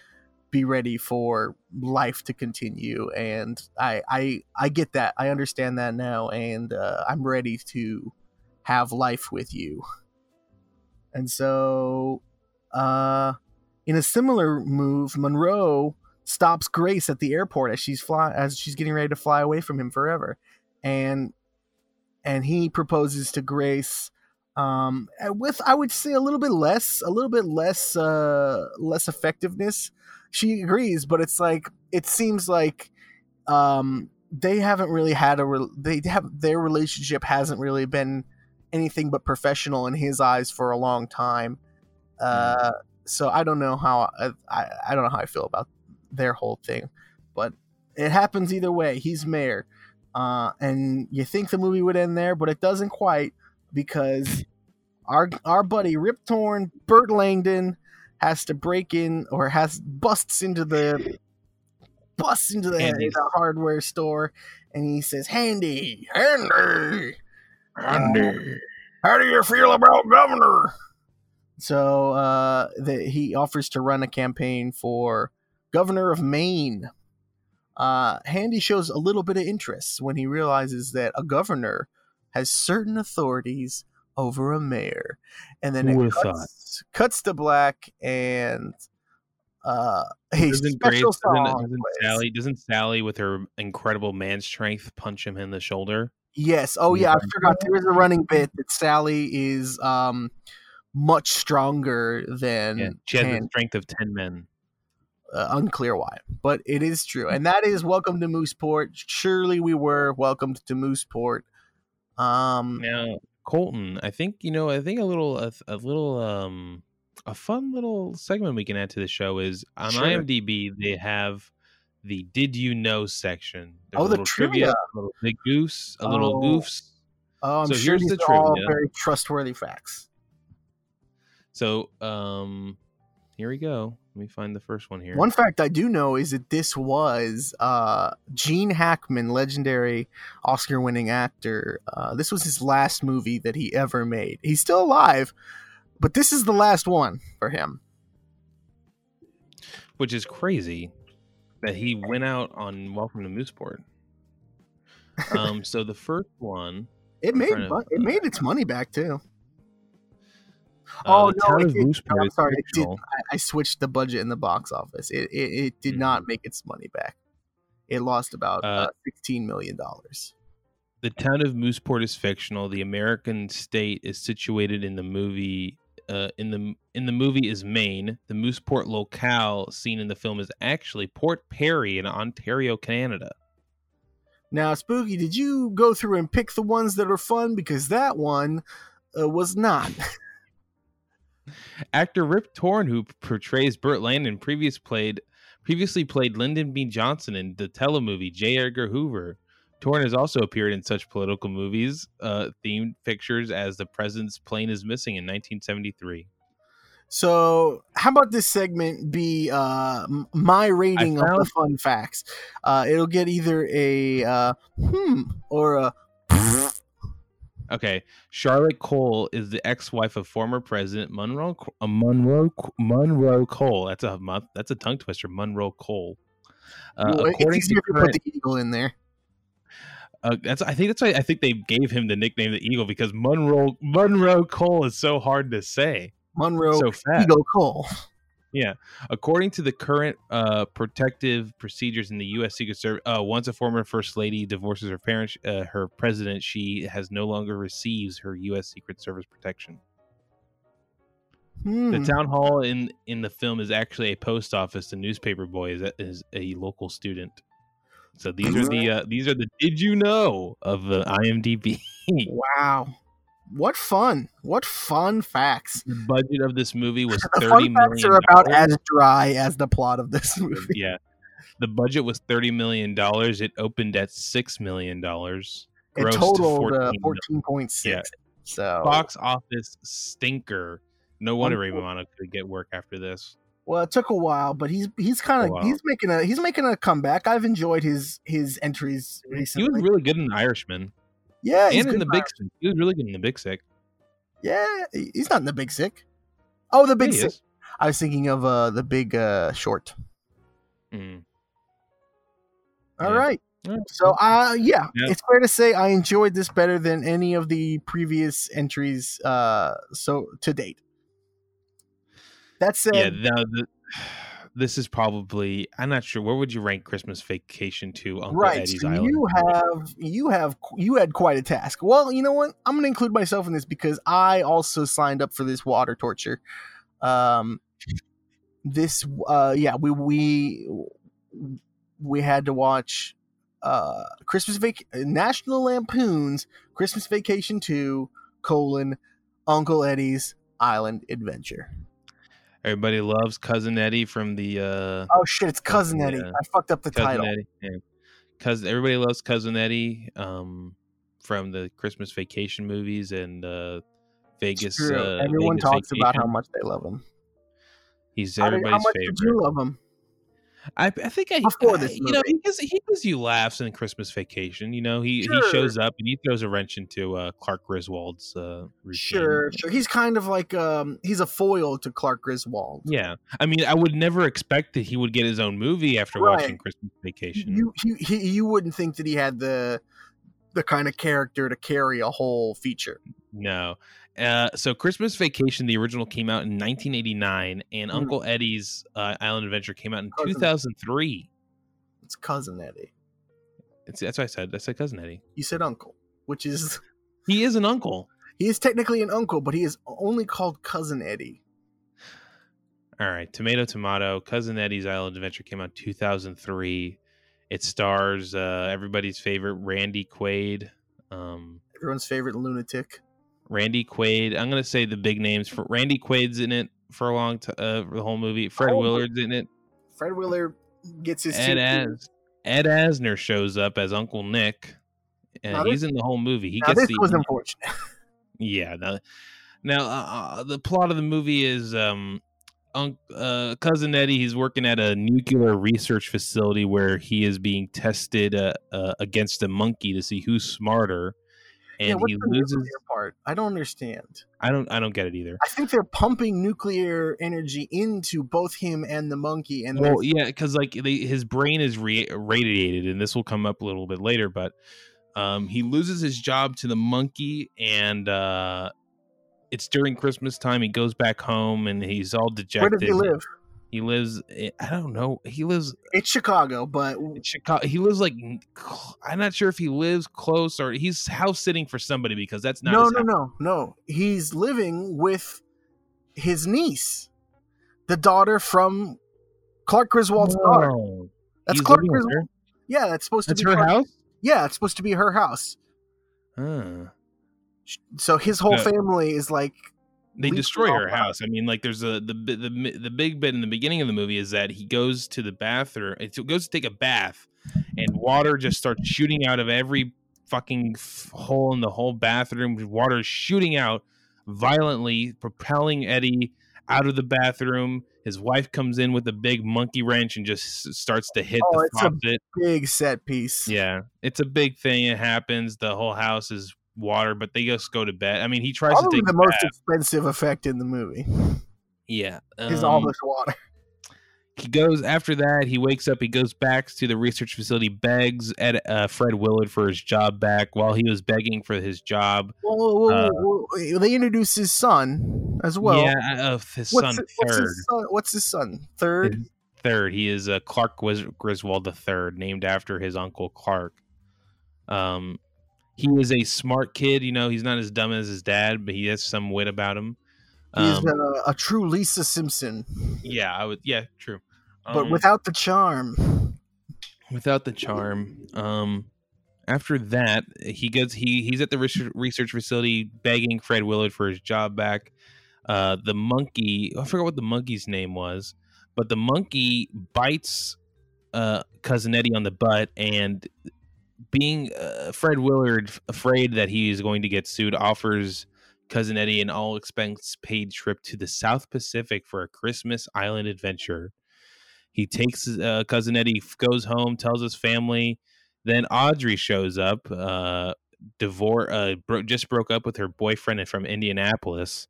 be ready for life to continue and i i i get that. I understand that now and uh, i'm ready to have life with you. And so uh in a similar move monroe stops grace at the airport as she's fly as she's getting ready to fly away from him forever. And and he proposes to grace um with i would say a little bit less a little bit less uh less effectiveness. She agrees but it's like it seems like um they haven't really had a re- they have their relationship hasn't really been anything but professional in his eyes for a long time. Uh so i don't know how i i don't know how i feel about their whole thing but it happens either way. He's mayor. Uh and you think the movie would end there but it doesn't quite because our our buddy Rip Torn, Bert Langdon has to break in or has busts into the busts into the, the hardware store and he says, Handy, Handy, Handy, how do you feel about governor? So uh, the, he offers to run a campaign for governor of Maine. Uh, Handy shows a little bit of interest when he realizes that a governor has certain authorities over a mayor, and then Who it cuts, cuts to black and uh, a Doesn't Grace, special doesn't, doesn't. Sally, doesn't Sally with her incredible man strength punch him in the shoulder? Yes. Oh yeah, I forgot. There is a running bit that Sally is um much stronger than Yeah, she has the strength of ten men. uh, unclear why, but it is true, and that is welcome to Mooseport. Surely we were welcomed to Mooseport. Um, Now, Colton, I think you know. I think a little, a, a little, um, a fun little segment we can add to the show is on Sure. IMDb they have the "Did you know" section. There's Oh, the little trivia. a little big goose, a little Oh. goofs. oh, I'm So sure here's these the are all very trustworthy facts. So, um, here we go. Let me find the first one here. One fact I do know is that this was uh, Gene Hackman, legendary Oscar-winning actor. Uh, this was his last movie that he ever made. He's still alive, but this is the last one for him. which is crazy that he went out on Welcome to Mooseport. Um, so the first one, It made to- it made its money back too. Uh, Oh, the no, it I'm sorry, did- I, I switched the budget in the box office. It it, it did not make its money back. It lost about uh, Uh, sixteen million dollars. The town of Mooseport is fictional. The American state is situated in the movie. Uh, in the in the movie is Maine. The Mooseport locale seen in the film is actually Port Perry in Ontario, Canada. Now, Spooky, did you go through and pick the ones that are fun? Because that one uh, was not. Actor Rip Torn, who portrays Bert Langdon, previous played previously played Lyndon B. Johnson in the telemovie J. Edgar Hoover. Torn has also appeared in such political movies, uh, themed pictures as "The President's Plane is Missing" in 1973. So, how about this segment be uh, my rating of the fun facts? Uh, it'll get either a uh, hmm or a Okay, Charlotte Cole is the ex-wife of former President Monroe uh, Monroe Monroe Cole. That's a that's a tongue twister. Monroe Cole. Uh, Well, according to current, put the eagle in there. uh, that's I think that's why I think they gave him the nickname the Eagle because Monroe Monroe Cole is so hard to say. Monroe so. Eagle Cole. According to the current uh, protective procedures in the U.S. Secret Service, uh, once a former First Lady divorces her parents, uh, her president, she has no longer receives her U.S. Secret Service protection. Hmm. The town hall in in the film is actually a post office. The newspaper boy is a, is a local student. So these are the uh, these are the did you know of the IMDb. Wow. What fun. What fun facts. the budget of this movie was The thirty fun facts million. are about as dry as the plot of this movie. yeah. The budget was thirty million dollars. It opened at six million dollars. It totaled uh, 14 14.6. Yeah. So, Box office stinker. No wonder Ray Unbelievable. Romano could get work after this. well, it took a while, but he's he's kind of he's making a he's making a comeback. I've enjoyed his his entries recently. He was really good in the Irishman yeah, he's and in the Big Sick. He was really good in the Big Sick. Yeah, he's not in the Big Sick. Oh, the Big he Sick. is. I was thinking of uh the Big uh Short. Mm. All Yeah. right. So, uh, yeah, Yeah. it's fair to say I enjoyed this better than any of the previous entries, uh, so to date. That said, yeah, the, this is probably. I'm not sure. Where would you rank Christmas Vacation to Uncle right? Eddie's So Island? you have you have you had quite a task. Well, you know what? I'm going to include myself in this because I also signed up for this water torture. Um, this, uh, yeah, we we we had to watch uh Christmas vac National Lampoon's Christmas Vacation 2 colon Uncle Eddie's Island Adventure. Everybody loves Cousin Eddie from the uh, Oh shit, it's Cousin Eddie. Yeah. I fucked up the Cousin title. Eddie. Yeah. Cousin, everybody loves Cousin Eddie um, from the Christmas Vacation movies and uh, Vegas. Uh, Everyone Vegas talks about how much they love him. he's How, did- how everybody's much favorite. did you love him? I, I think I Before this you know he gives he gives you laughs in Christmas Vacation. You know he Sure. he shows up and he throws a wrench into uh, Clark Griswold's uh, routine. Sure, sure. He's kind of like um he's a foil to Clark Griswold. Yeah, I mean, I would never expect that he would get his own movie after Right. watching Christmas Vacation. You he you wouldn't think that he had the the kind of character to carry a whole feature. No. Uh, so Christmas Vacation, the original came out in 1989, and Mm. Uncle Eddie's uh, Island Adventure came out in Cousin. 2003. It's cousin Eddie. It's, that's what I said. I said cousin Eddie. You said uncle, which is He is an uncle. he is technically an uncle, but he is only called cousin Eddie. All right, tomato, tomato. Cousin Eddie's Island Adventure came out 2003. It stars uh, everybody's favorite Randy Quaid. Um, Everyone's favorite lunatic. Randy Quaid. I'm gonna say the big names. For Randy Quaid's in it for a long time. Uh, the whole movie. Fred Oh, Willard's in it. Fred Willard gets his Ed As Ed Asner shows up as Uncle Nick, and Now this- he's in the whole movie. He Now gets this the was unfortunate. yeah. Now, now uh, uh, the plot of the movie is um, Unc uh, cousin Eddie. He's working at a nuclear research facility where he is being tested uh, uh, against a monkey to see who's smarter, and yeah, he loses. part? I don't understand. I don't. I don't get it either. I think they're pumping nuclear energy into both him and the monkey, and Well, yeah, because like they, his brain is re- radiated, and this will come up a little bit later. But um, he loses his job to the monkey, and uh, it's during Christmas time. He goes back home, and he's all dejected. where does he live? He lives. i- I don't know. He lives It's Chicago, but Chicago. He lives like I'm not sure if he lives close or he's house sitting for somebody because that's not. no, no, house. no, no. He's living with his niece, the daughter from Clark Griswold's daughter. That's He's Clark Griswold. Yeah, that's supposed to That's be her Clark- house. Yeah, it's supposed to be her house. Huh. So his whole No. family is like they destroy her house. I mean, like there's a the the the big bit in the beginning of the movie is that he goes to the bathroom. It goes to take a bath, and water just starts shooting out of every fucking hole in the whole bathroom. Water is shooting out violently, propelling Eddie out of the bathroom. His wife comes in with a big monkey wrench and just starts to hit Oh, the it's a- big set piece. Yeah, it's a big thing. It happens. The whole house is water, but they just go to bed. I mean, he tries to take the a most bath. expensive effect in the movie Yeah, is all um, this water. he goes after that he wakes up he goes back to the research facility begs at uh, fred willard for his job back while he was begging for his job Whoa, whoa, whoa, uh, whoa, whoa. They introduce his son as well. yeah of his what's, son his, what's third his son? What's his son? Third. His third he is uh, clark griswold the third named after his uncle clark um he is a smart kid you know he's not as dumb as his dad but he has some wit about him He's um, a, a true Lisa Simpson, yeah i would yeah true but Um, without the charm. without the charm. Um, after that, he gets he he's at the research, research facility begging Fred Willard for his job back. Uh, the monkey, I forgot what the monkey's name was, but the monkey bites uh, cousin Eddie on the butt, and being uh, Fred Willard afraid that he is going to get sued, offers cousin Eddie an all expense paid trip to the South Pacific for a Christmas island adventure. He takes uh, cousin Eddie, goes home, tells his family. Then Audrey shows up. Uh, divorce, uh, bro- just broke up with her boyfriend from Indianapolis,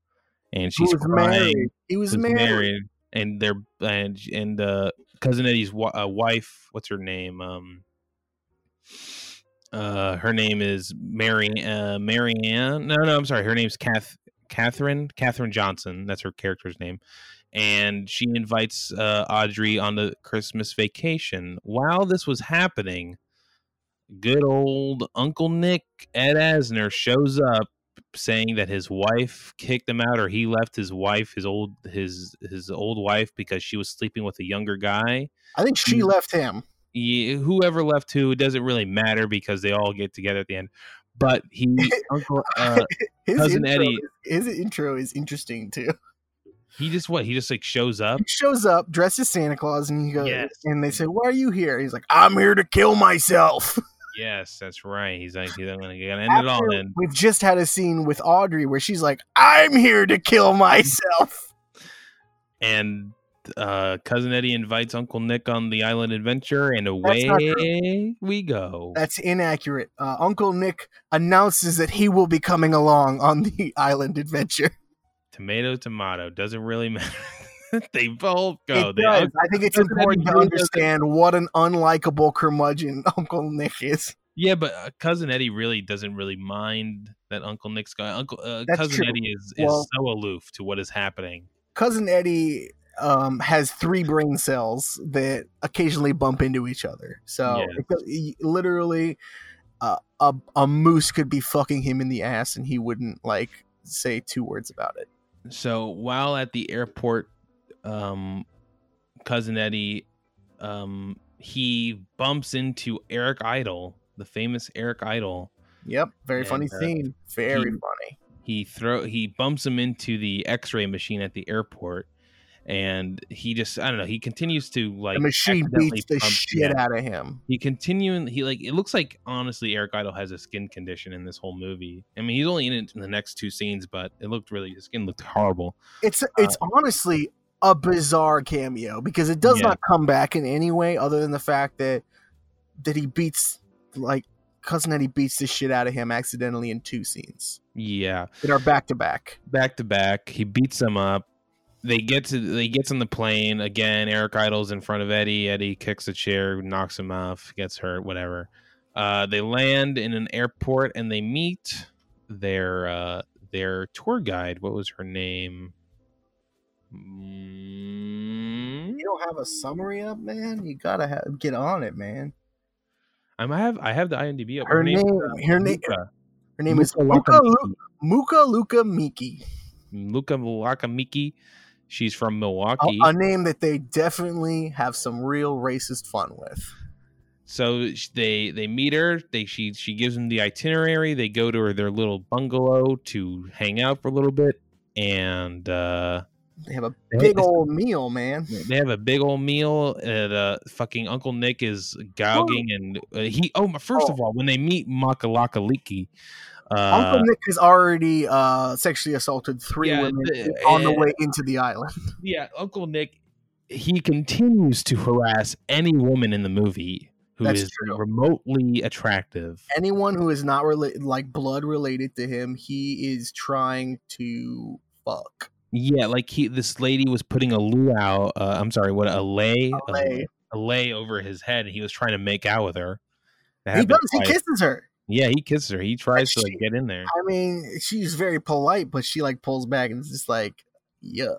and He she's was crying. married. He was who's married. and they're and and uh, cousin Eddie's uh, wife. What's her name? Um, uh, her name is Mary. Uh, Mary Ann. No, no, I'm sorry. Her name's Kath. Catherine. Catherine Johnson. That's her character's name. And she invites uh, Audrey on the Christmas vacation. While this was happening, good old Uncle Nick Ed Asner shows up saying that his wife kicked him out or he left his wife his old his his old wife because she was sleeping with a younger guy I think she left him. Whoever left who it doesn't really matter because they all get together at the end but he uncle uh, His Cousin intro, Eddie- His intro is interesting too. he just what he just like shows up He shows up dressed as Santa Claus, and he goes, Yes. and they say, "Why are you here?" He's like, "I'm here to kill myself." yes that's right he's like he's gonna, gonna end it all After then We've just had a scene with Audrey where she's like, "I'm here to kill myself." and uh cousin eddie invites uncle nick on the island adventure and away we go That's inaccurate. Uh, Uncle Nick announces that he will be coming along on the island adventure. tomato tomato doesn't really matter they both go It they does. I think it's important to understand what an unlikable curmudgeon Uncle Nick is. Yeah, but uh, cousin Eddie really doesn't really mind that Uncle Nick's guy. Uncle uh, cousin true. Eddie is, is Well- so aloof to what is happening. Cousin Eddie um, has three brain cells that occasionally bump into each other. So Yeah. it literally, uh, a a moose could be fucking him in the ass, and he wouldn't like say two words about it. So while at the airport, um, cousin Eddie, um, he bumps into Eric Idle, the famous Eric Idle. Yep, very And, funny uh, scene. Very he- funny. He throw he bumps him into the X-ray machine at the airport, and he just I don't know. He continues to like The machine beats the shit yeah. out of him. he continuing he like it looks like honestly eric idle has a skin condition in this whole movie i mean he's only in it in the next two scenes but it looked really his skin looked horrible It's uh, it's honestly a bizarre cameo because it does Yeah. not come back in any way other than the fact that that he beats like cousin Eddie beats the shit out of him accidentally in two scenes yeah that are back to back. back to back he beats him up they get to they gets on the plane again eric idle's in front of eddie eddie kicks a chair knocks him off gets hurt whatever uh they land in an airport and they meet their uh their tour guide what was her name Mm, You don't have a summary up, man. You gotta have, get on it, man. I might have I have the IMDb up. Her name's, name- uh, her name- Luca. Her name is Luca Luca Lu- Lakamiki. Muka Luka Miki. She's from Milwaukee. a name that they definitely have some real racist fun with. so they they meet her. They she she gives them the itinerary. They go to her their little bungalow to hang out for a little bit, and uh, They have a big old meal, man. They have a big old meal. And, uh, fucking Uncle Nick is gouging, and uh, he. Oh, my- first of all, when they meet Makalakaliki, uh, Uncle Nick has already uh, sexually assaulted three Yeah, women the- on the uh, way into the island. yeah, Uncle Nick, he continues to harass any woman in the movie who is That's true. remotely attractive. Anyone who is not related, like blood related to him, he is trying to fuck. Yeah, like he, this lady was putting a luau. Uh, I'm sorry, what a lay, a lay. a lay over his head. and He was trying to make out with her. He does. He kisses her. Yeah, he kisses her. He tries to like get in there. I mean, she's very polite, but she like pulls back and it's just like, yuck.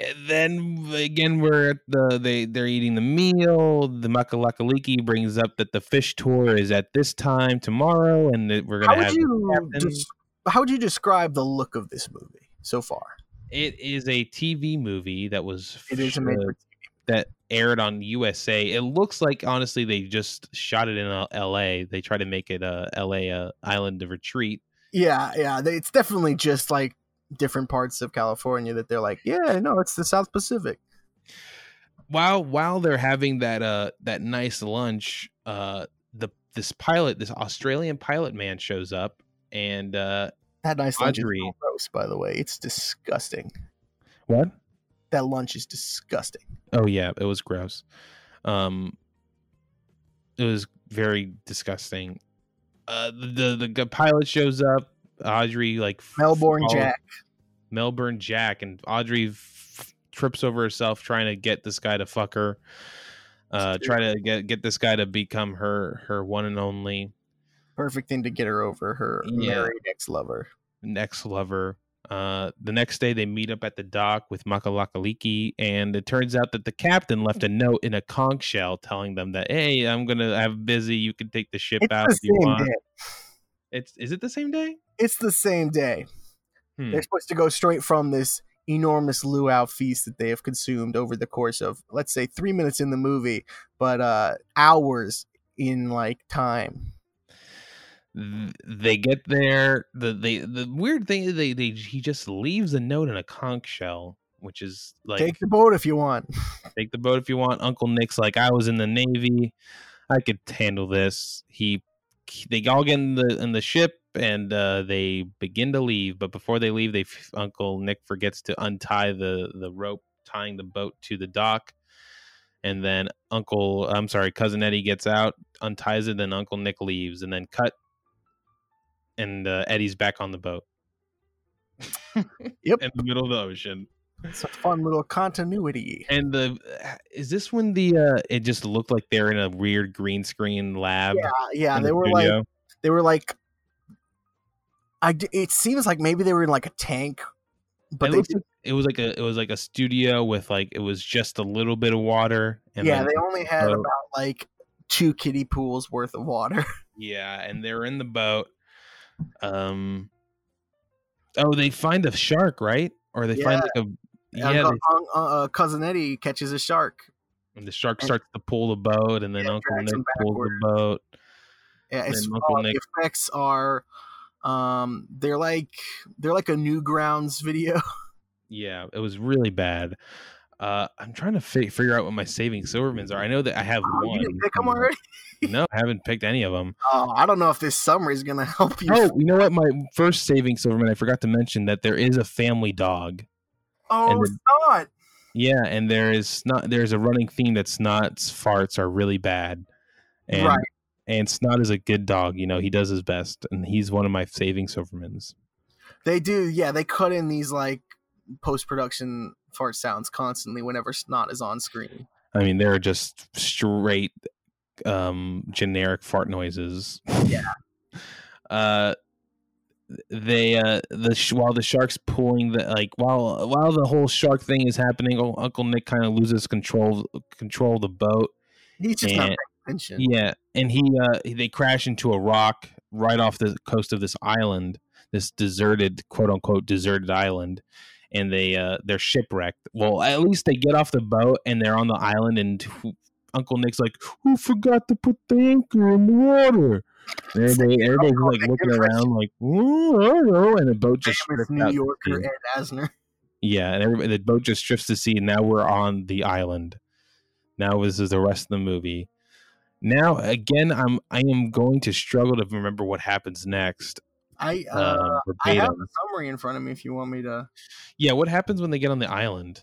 And then again, we're at the they they're eating the meal. The Makalakaliki brings up that the fish tour is at this time tomorrow, and that we're gonna would have. you des- how would you describe the look of this movie so far? It is a TV movie that was It is a made for that aired on USA. It looks like honestly they just shot it in uh, L.A. They try to make it a L.A. Uh, island of retreat. Yeah, yeah. they- It's definitely just like different parts of California that they're like, yeah, no, it's the South Pacific. While while they're having that uh that nice lunch, uh the this pilot, this Australian pilot man shows up and uh That nice lunch Audrey. is gross, by the way. It's disgusting. what? That lunch is disgusting. Oh yeah, it was gross. Um, it was very disgusting. Uh, the the, the pilot shows up. Audrey like Melbourne Jack. Melbourne Jack, and Audrey f- trips over herself trying to get this guy to fuck her. Uh, try to get get this guy to become her her one and only Perfect thing to get her over her Yeah. married ex lover. next lover. Uh, the next day, they meet up at the dock with Makalakaliki, and it turns out that the captain left a note in a conch shell telling them that, "Hey, I'm gonna have busy. You can take the ship It's out the if you want." day. It's is it the same day? It's the same day. Hmm. They're supposed to go straight from this enormous luau feast that they have consumed over the course of, let's say, three minutes in the movie, but uh, hours in like time. Th- They get there. The they the weird thing is they they he just leaves a note in a conch shell, which is like Take the boat if you want. take the boat if you want. Uncle Nick's like, I was in the Navy, I could handle this. He, they all get in the in the ship and uh, they begin to leave. But before they leave, they Uncle Nick forgets to untie the the rope tying the boat to the dock. And then Uncle, I'm sorry, cousin Eddie gets out, unties it. Then Uncle Nick leaves, and then cut. And uh, Eddie's back on the boat. Yep. In the middle of the ocean. It's a fun little continuity. And the is this when the uh it just looked like they're in a weird green screen lab? Yeah, yeah. They the were like, they were like, I It seems like maybe they were in like a tank, but it, they looks did, like, it was like a it was like a studio with like it was just a little bit of water. And yeah, they only had boat. about like two kiddie pools worth of water. yeah, and they're in the boat. Um, oh, they find a shark, right? Or they find like a yeah. Uncle- they- uh, uh, cousin Eddie catches a shark. and the shark and- starts to pull the boat, and then Yeah, Uncle Nick pulls the boat. Yeah, it's, Uncle uh, Nick- the effects are, um, they're like they're like a Newgrounds video. Yeah, it was really bad. Uh, I'm trying to fi- figure out what my saving Silvermans are. I know that I have Oh, you one. pick them already? No, I haven't picked any of them. Oh, I don't know if this summary is gonna help you. Oh, you know what? My first saving Silverman, I forgot to mention that there is a family dog. oh, it's not. Yeah, and there is not. There's a running theme that Snot's farts are really bad, and Right. and Snot is a good dog. You know, he does his best, and he's one of my saving Silvermans. They do. Yeah, they cut in these like post production fart sounds constantly whenever snot is on screen. I mean, they're just straight um generic fart noises. Yeah. uh they uh the sh- while the shark's pulling the like while while the whole shark thing is happening, oh, Uncle Nick kind of loses control control of the boat. He's just not And- paying attention. Yeah, and he uh they crash into a rock right off the coast of this island, this deserted quote unquote deserted island, and they uh they're shipwrecked. Well, at least they get off the boat and they're on the island, and Uncle Nick's like, "Who forgot to put the anchor in the water?" And everybody, everybody's like Nick looking around, like, "Oh, I don't know," and the boat just drifts New to Yorker sea. Ed Asner. Yeah, and everybody, the boat just drifts to sea. And now we're on the island. Now this is the rest of the movie. Now again, I'm I am going to struggle to remember what happens next. I uh, Uh, I have a the summary in front of me if you want me to. Yeah, what happens when they get on the island?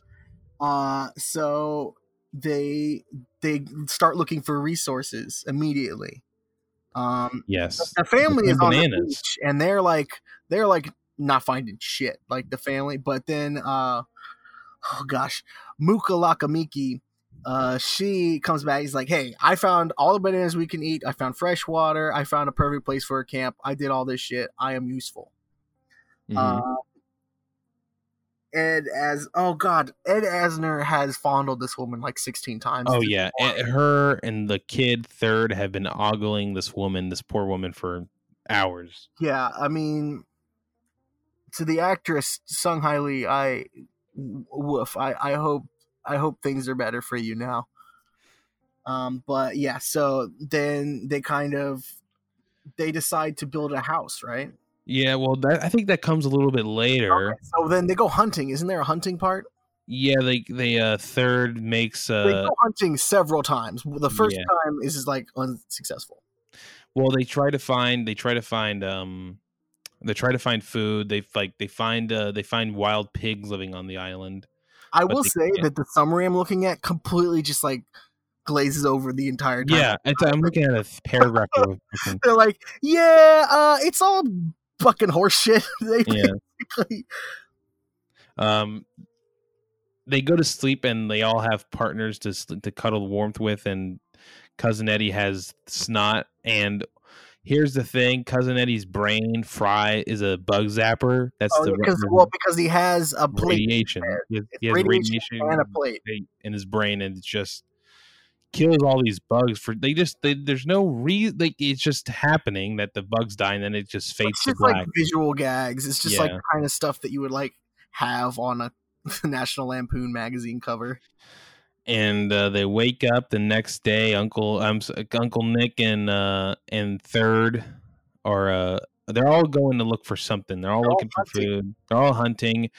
Uh, so they they start looking for resources immediately. Um, Yes, the family is on the beach and they're like they're like not finding shit like the family but then uh oh gosh muka lakamiki uh she comes back he's like hey i found all the bananas we can eat. I found fresh water. I found a perfect place for a camp. I did all this shit. I am useful. Mhm. uh, ed as oh god ed asner has fondled this woman like 16 times oh yeah, and her and the kid third have been ogling this woman, this poor woman, for hours. yeah i mean to the actress sung highly i woof i i hope i hope things are better for you now. Um but yeah so then they kind of they decide to build a house right? Yeah, well, that I think that comes a little bit later. Okay, so then they go hunting. Isn't there a hunting part? Yeah, they they uh third makes they uh go hunting several times. The first yeah. time is just like unsuccessful. Well they try to find they try to find um they try to find food. They like they find uh they find wild pigs living on the island i will they say that the summary i'm looking at completely just like glazes over the entire time yeah i'm looking at a paragraph of they're like, yeah, uh, it's all fucking horseshit. they Yeah. basically, um they go to sleep and they all have partners to to cuddle warmth with, and cousin Eddie has snot. And here's the thing: cousin Eddie's brain, Fry, is a bug zapper. That's Oh, the because well, because he has a plate radiation. He has, he has radiation radiation and a plate. in his brain, and it just kills all these bugs. For they just they, there's no reason. Like it's just happening that the bugs die, and then it just fades It's to just like visual gags. It's just like Yeah. the kind of stuff that you would like have on a National Lampoon magazine cover. And uh, they wake up the next day. Uncle um, Uncle Nick and uh, and Third are uh, they're all going to look for something. They're all They're all looking for hunting. food. They're all hunting,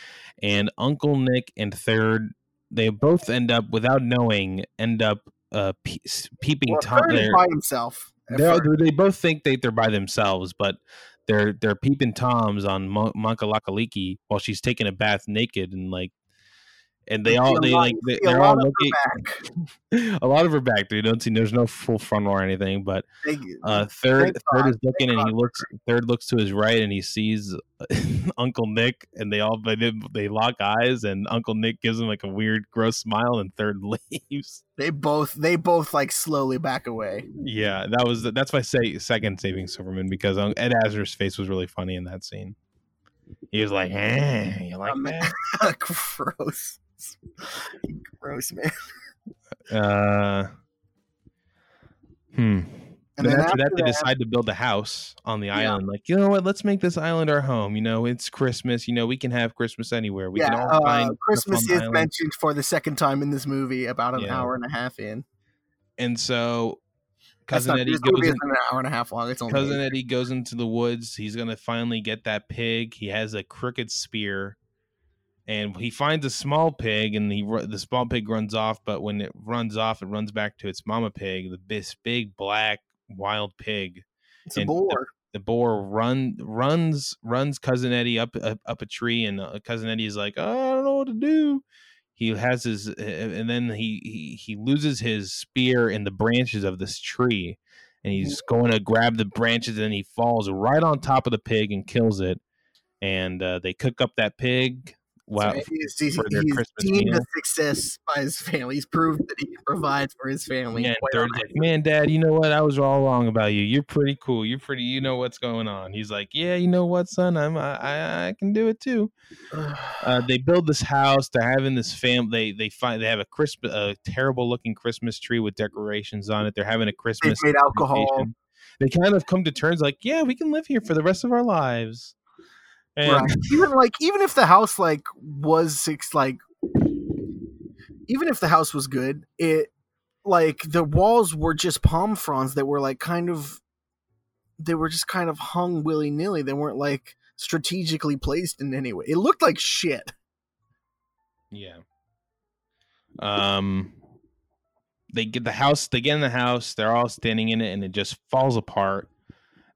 and Uncle Nick and Third they both end up without knowing end up uh, pe- peeping Well, tom. Third by himself. they both think that they're by themselves, but. They're they're peeping toms on Mon- Mankalakaliki while she's taking a bath naked and like, and they all they like they, they're all looking back. a lot of her back. They don't see. There's no full frontal or anything, but uh, third Thank third God, is looking and he looks. Third looks to his right and he sees Uncle Nick, and they all they, they lock eyes, and Uncle Nick gives him like a weird, gross smile, and third leaves. they both they both like slowly back away. Yeah, that was that's my say second saving Silverman because Ed Asner's face was really funny in that scene. He was like, eh, "You like Um, that?" Gross. Gross man. Uh, hmm. And then then after, that, after they that- decide to build a house on the Yeah. island. Like, you know what? Let's make this island our home. You know, it's Christmas. You know, we can have Christmas anywhere. We yeah, can all uh, find Christmas is island. mentioned for the second time in this movie, about an Yeah. hour and a half in. And so, cousin not, Eddie goes. In, an hour and a half long. It's only cousin eight. Eddie goes into the woods. He's gonna finally get that pig. He has a crooked spear, and he finds a small pig, and he the small pig runs off. But when it runs off, it runs back to its mama pig, the this big black wild pig. It's a and the- boar. the boar run runs runs cousin Eddie up up, up a tree, and uh, cousin Eddie is like, "Oh, I don't know what to do. He has his, uh, and then he, he he loses his spear in the branches of this tree, and he's going to grab the branches, and he falls right on top of the pig and kills it. And uh, they cook up that pig. Wow, So he's, he's, he's deemed meal. a success by his family. He's proved that he provides for his family. yeah, and quite Third's like, man, Dad, you know what? I was all wrong about you. You're pretty cool. You're pretty. You know what's going on. He's like, yeah, you know what, son? I'm I I, I can do it too. uh, they build this house. They're having this family. They they find they have a Christmas, a terrible looking Christmas tree with decorations on it. They're having a Christmas. They've made alcohol. They kind of come to terms like, yeah, we can live here for the rest of our lives. And Right. even like even if the house like was six like even if the house was good, it like the walls were just palm fronds that were like kind of they were just kind of hung willy nilly. They weren't like strategically placed in any way. It looked like shit. yeah. Um, they get the house. They get in the house. They're all standing in it, and it just falls apart.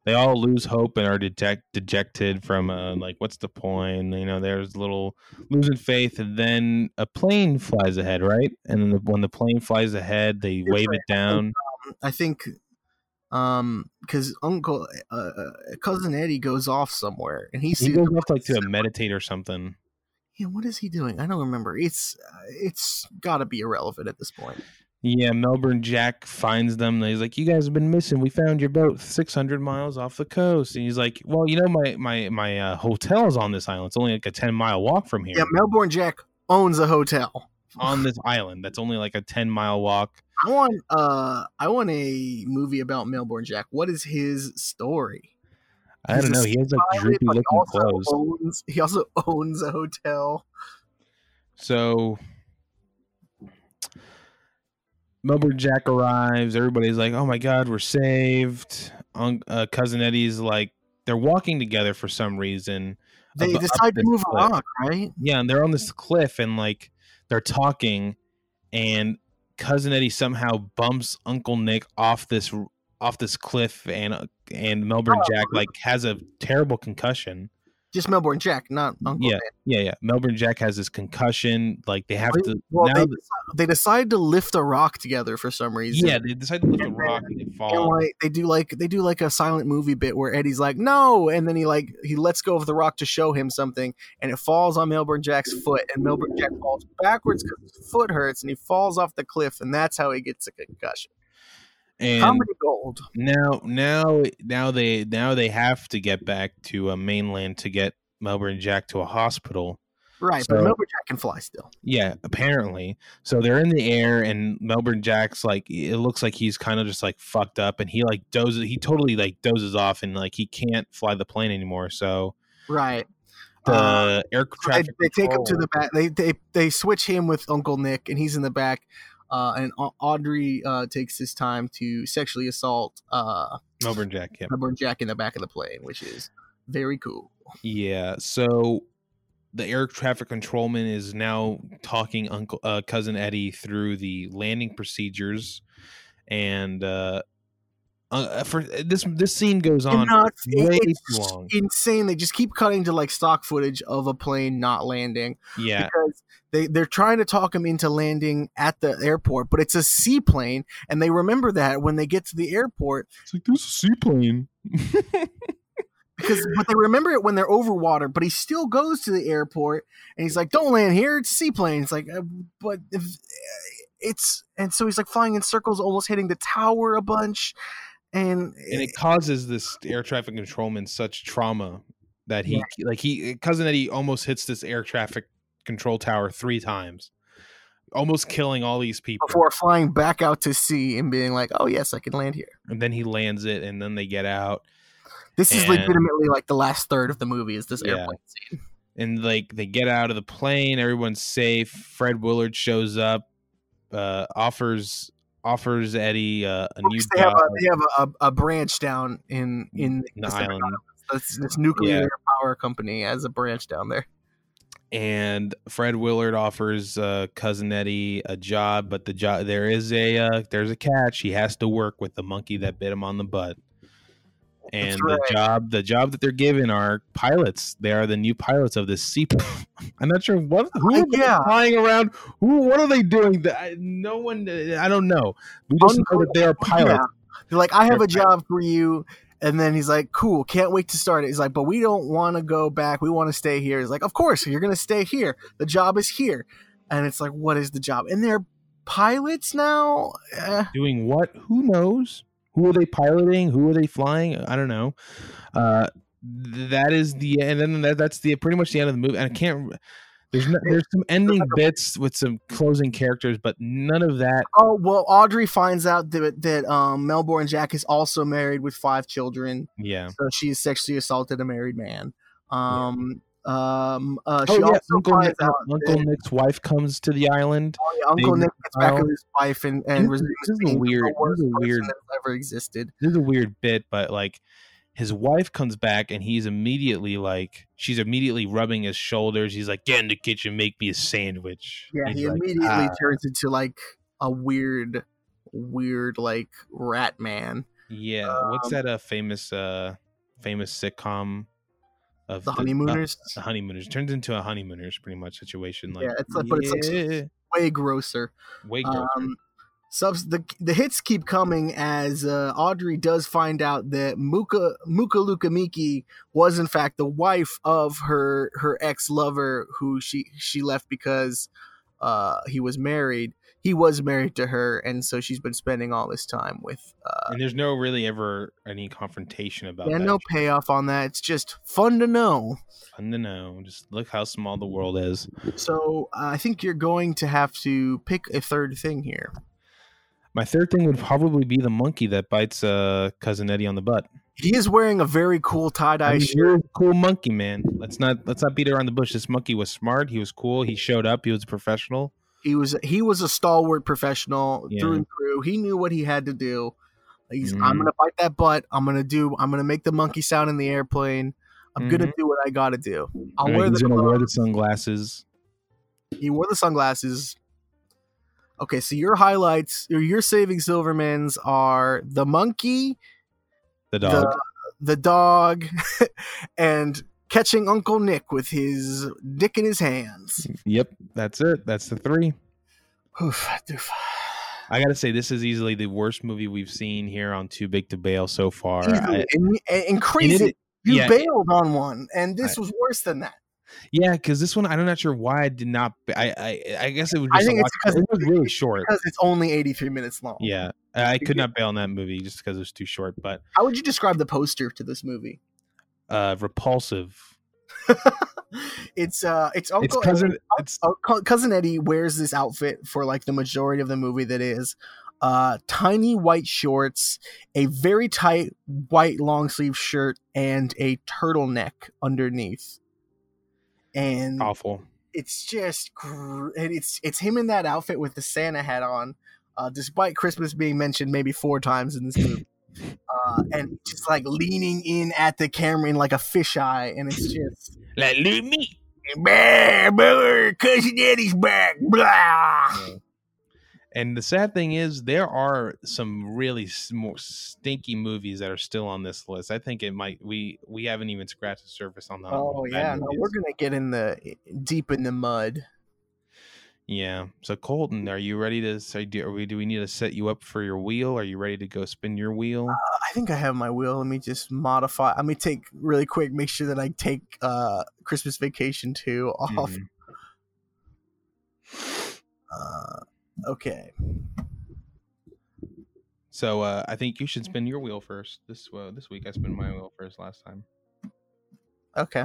They all lose hope and are deject, dejected from uh, like, what's the point? You know, there's a little losing faith, and then a plane flies ahead, right? And then the, when the plane flies ahead, they wave it down. I think um because uncle uh, uh, cousin eddie goes off somewhere and he He goes off like to meditate or something. yeah what is he doing i don't remember it's uh, it's gotta be irrelevant at this point Yeah, Melbourne Jack finds them. He's like, "You guys have been missing. We found your boat 600 miles off the coast." And he's like, "Well, you know, my my my uh, hotel is on this island. It's only like a 10 mile walk from here. yeah melbourne jack owns a hotel on this island. That's only like a 10 mile walk." I want uh I want a movie about Melbourne Jack. What is his story? I He's don't know. He has like droopy looking clothes. Owns, he also owns a hotel. So Melbourne Jack arrives. Everybody's like, "Oh my god, we're saved." Un- uh, cousin Eddie's like, they're walking together for some reason. They up decide to move cliff. rock, right? Yeah, and they're on this cliff and like they're talking, and cousin Eddie somehow bumps Uncle Nick off this off this cliff, and uh, and Melbourne Oh. Jack like has a terrible concussion. Just Melbourne Jack, not Uncle Yeah. Dan. Yeah, yeah. Melbourne Jack has this concussion. Like they have to. Well, now they, that- they decide to lift a rock together for some reason. yeah, they decide to lift a And rock and they And like they do like they do like a silent movie bit where Eddie's like no, and then he like he lets go of the rock to show him something, and it falls on Melbourne Jack's foot, and Melbourne Jack falls backwards because his foot hurts, and he falls off the cliff, and that's how he gets a concussion. And Comedy gold. now, now, now they now they have to get back to a mainland to get Melbourne Jack to a hospital. Right, So- but Melbourne Jack can fly still. Yeah, apparently. So they're in the air, and Melbourne Jack's like, it looks like he's kind of just like fucked up, and he like dozes. He totally like dozes off, and like he can't fly the plane anymore. So Right. the Uh, air So they, they take him to the back. They, they they switch him with Uncle Nick, and he's in the back. Uh, and Audrey uh, takes his time to sexually assault uh, Melbourne Jack. Yeah, Melbourne Jack in the back of the plane, which is very cool. yeah. So the air traffic controlman is now talking Uncle uh, cousin Eddie through the landing procedures, and uh, uh for this this scene goes on And not- way it's too long. insane. They just keep cutting to like stock footage of a plane not landing Yeah, because they they're trying to talk him into landing at the airport, but it's a seaplane, and they remember that when they get to the airport it's like there's a seaplane. because but they remember it when they're over water. But he still goes to the airport, and he's like, "Don't land here. It's a seaplane." It's like, uh, but if it's and so he's like flying in circles, almost hitting the tower a bunch, and, and it causes this air traffic controlman such trauma that he like he cousin Eddie almost hits this air traffic control tower three times, almost killing all these people. before flying back out to sea and being like, "Oh yes, I can land here." and then he lands it, and then they get out, This is legitimately like the last third of the movie is this Yeah. airplane scene. and like they get out of the plane. Everyone's safe. Fred Willard shows up, uh, offers offers Eddie uh, a new They have job a they have a, a branch down in in the island. This, this nuclear Yeah. power company has a branch down there. and Fred Willard offers uh, cousin Eddie a job, but the job there is a uh, there's a catch. He has to work with the monkey that bit him on the butt. And right. the job the job that they're given are pilots. They are the new pilots of this sea. I'm not sure what who are Yeah. flying around. Who what are they doing? No one. I don't know. We just know that they are pilots. Yeah. They're like, I have They're a job for you. And then he's like, cool, can't wait to start it. He's like, but we don't want to go back. We want to stay here. He's like, of course, you're going to stay here. The job is here. And it's like, what is the job? And they're pilots now? Eh. doing what who knows who are they piloting? Who are they flying? I don't know. Uh that is the and then that, that's the pretty much the end of the movie. And i can't there's no, there's some ending bits with some closing characters but none of that Oh, well, Audrey finds out that, that um, Melbourne Jack is also married with five children. yeah. So she sexually assaulted a married man. Um, um, uh, oh she yeah also uncle, Nick, out uncle that- nick's wife comes to the island Oh, yeah, Uncle Nick gets back with his wife and, and is- resumes this is a weird- this is a weird- ever existed. this is a weird bit but like his wife comes back and he's immediately like she's immediately rubbing his shoulders he's like get in the kitchen make me a sandwich Yeah, He's he like, immediately "Ah." turns into like a weird, weird like rat man. Yeah, what's Um, that uh famous uh famous sitcom of The honeymooners. uh, the honeymooners turns into a honeymooners pretty much situation like Yeah, it's like- but it's like Way grosser. way grosser. Um, subs the the hits keep coming as uh, Audrey does find out that Muka Muka Lukamiki was in fact the wife of her her ex lover who she she left because uh, he was married. He was married to her, and so she's been spending all this time with. Uh, and there's no really ever any confrontation about yeah, that. no payoff on that. It's just fun to know. Fun to know. Just look how small the world is. So uh, I think you're going to have to pick a third thing here. My third thing would probably be the monkey that bites uh cousin Eddie on the butt. He is wearing a very cool tie dye I mean, shirt. you're a cool monkey, man. Let's not let's not beat around the bush. This monkey was smart. He was cool. He showed up. He was a professional. He was he was a stalwart professional Yeah. through and through. He knew what he had to do. He's Mhm. I'm gonna bite that butt. I'm gonna do. I'm gonna make the monkey sound in the airplane. I'm gonna Mhm. do what I gotta do. I'll right, wear he's the. gonna wear the sunglasses. He wore the sunglasses. Okay, so your highlights, or your saving Silvermans are the monkey, The dog. the the dog, and catching Uncle Nick with his dick in his hands. Yep, that's it. That's the three. Oof, doof. I gotta say, this is easily the worst movie we've seen here on Too Big to Bail so far. I- and, and, and crazy, it- you yeah, it- bailed on one, and this was worse than that. yeah, because this one, I'm not sure why I did not. I I, I guess it was I just a think it's 'cause- it was really short. Because it's only 83 minutes long. Yeah, I could not bail on that movie just because it was too short. But How would you describe the poster to this movie? Uh repulsive. it's uh, it's It's Uncle cousin. Eddie- It's uh, cousin Eddie wears this outfit for like the majority of the movie. That is, uh, tiny white shorts, a very tight white long sleeve shirt, and a turtleneck underneath. And awful. it's just gr- and it's it's him in that outfit with the Santa hat on, uh, despite Christmas being mentioned maybe four times in this movie. Uh, and just like leaning in at the camera in like a fisheye, and it's just Like leave me. Bah, brother, cousin Eddie's back. Blah. And the sad thing is, there are some really more stinky movies that are still on this list. I think it might we we haven't even scratched the surface on that. Oh yeah, no, we're gonna get in the deep in the mud. Yeah. So Colton, are you ready to? So do, are we, do we need to set you up for your wheel? Are you ready to go spin your wheel? I think I have my wheel. Let me just modify. Let me take really quick. Make sure that I take uh Christmas Vacation two off. Mhm. Uh, okay. So uh, I think you should spin your wheel first. This uh, this week I spun my wheel first last time. Okay.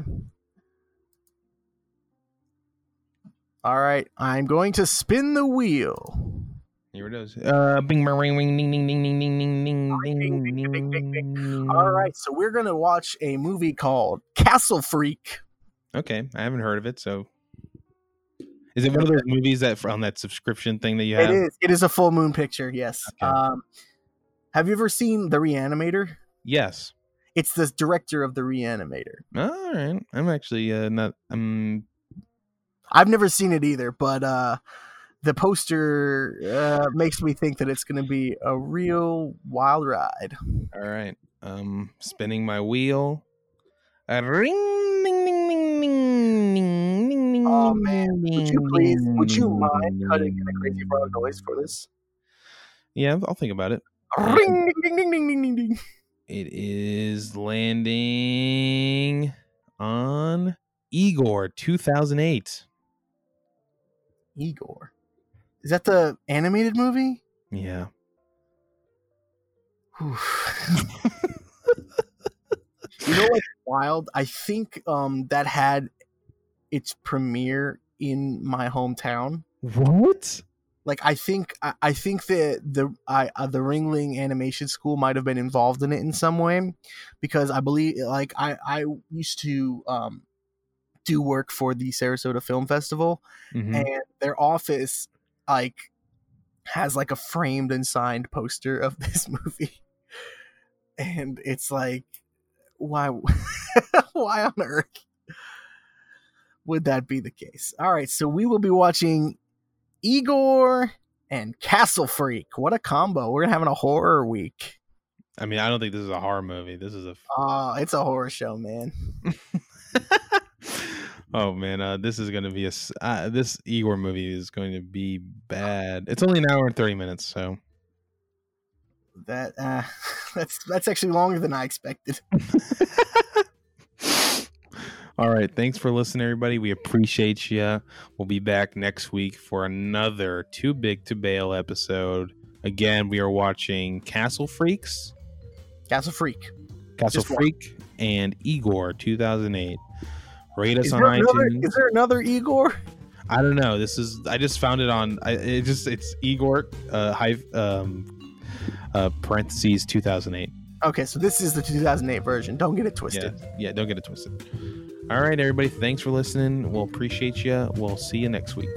All right. I'm going to spin the wheel. Here it is. Uh, bing, bing, ring, ring, ding, ding, ding, ding, ding, ding, ding, Ding, ding. All right. So we're gonna watch a movie called Castle Freak. Okay, I haven't heard of it. So, is it one of those movies that on that subscription thing that you have? It is. It is a full moon picture. Yes. Okay. Um, have you ever seen The Reanimator? Yes. It's the director of The Reanimator. All right. I'm actually uh, not. Um. I've never seen it either, but uh, the poster uh, makes me think that it's going to be a real wild ride. All right. Um. Spinning my wheel. A ring. Ding, ding, ding, ding, ding, ding, ding, Oh, man. Would you please? Would you mind cutting in a crazy brown noise for this? Yeah, I'll think about it. Ring, ding, ding, ding, ding, ding, ding. It is landing on Igor 2008. Igor. Is that the animated movie? Yeah. You know what's wild? I think um that had its premiere in my hometown. What? Like I think I, I think that the I uh, the Ringling Animation School might have been involved in it in some way because I believe like I I used to um do work for the Sarasota Film Festival Mhm. and their office like has like a framed and signed poster of this movie and it's like why why on earth would that be the case all right so we will be watching igor and castle freak what a combo we're having a horror week I mean, I don't think this is a horror movie. This is a. uh it's a horror show man oh man, uh, this is gonna be a Uh, this Igor movie is going to be bad. It's only an hour and thirty minutes, so. that uh that's that's actually longer than i expected All right. Thanks for listening, everybody. We appreciate you. We'll be back next week for another Too Big to Bail episode. Again, we are watching Castle Freaks, castle freak Castle Just one. Freak, and Igor 2008. Rate us is on another, iTunes. is there another igor I don't know. This is I just found it on. I it just it's Igor uh, high um uh parentheses 2008. Okay, so this is the 2008 version. Don't get it twisted. Yeah, twisted. yeah. Don't get it twisted. All right, everybody. Thanks for listening. We'll appreciate you. We'll see you next week.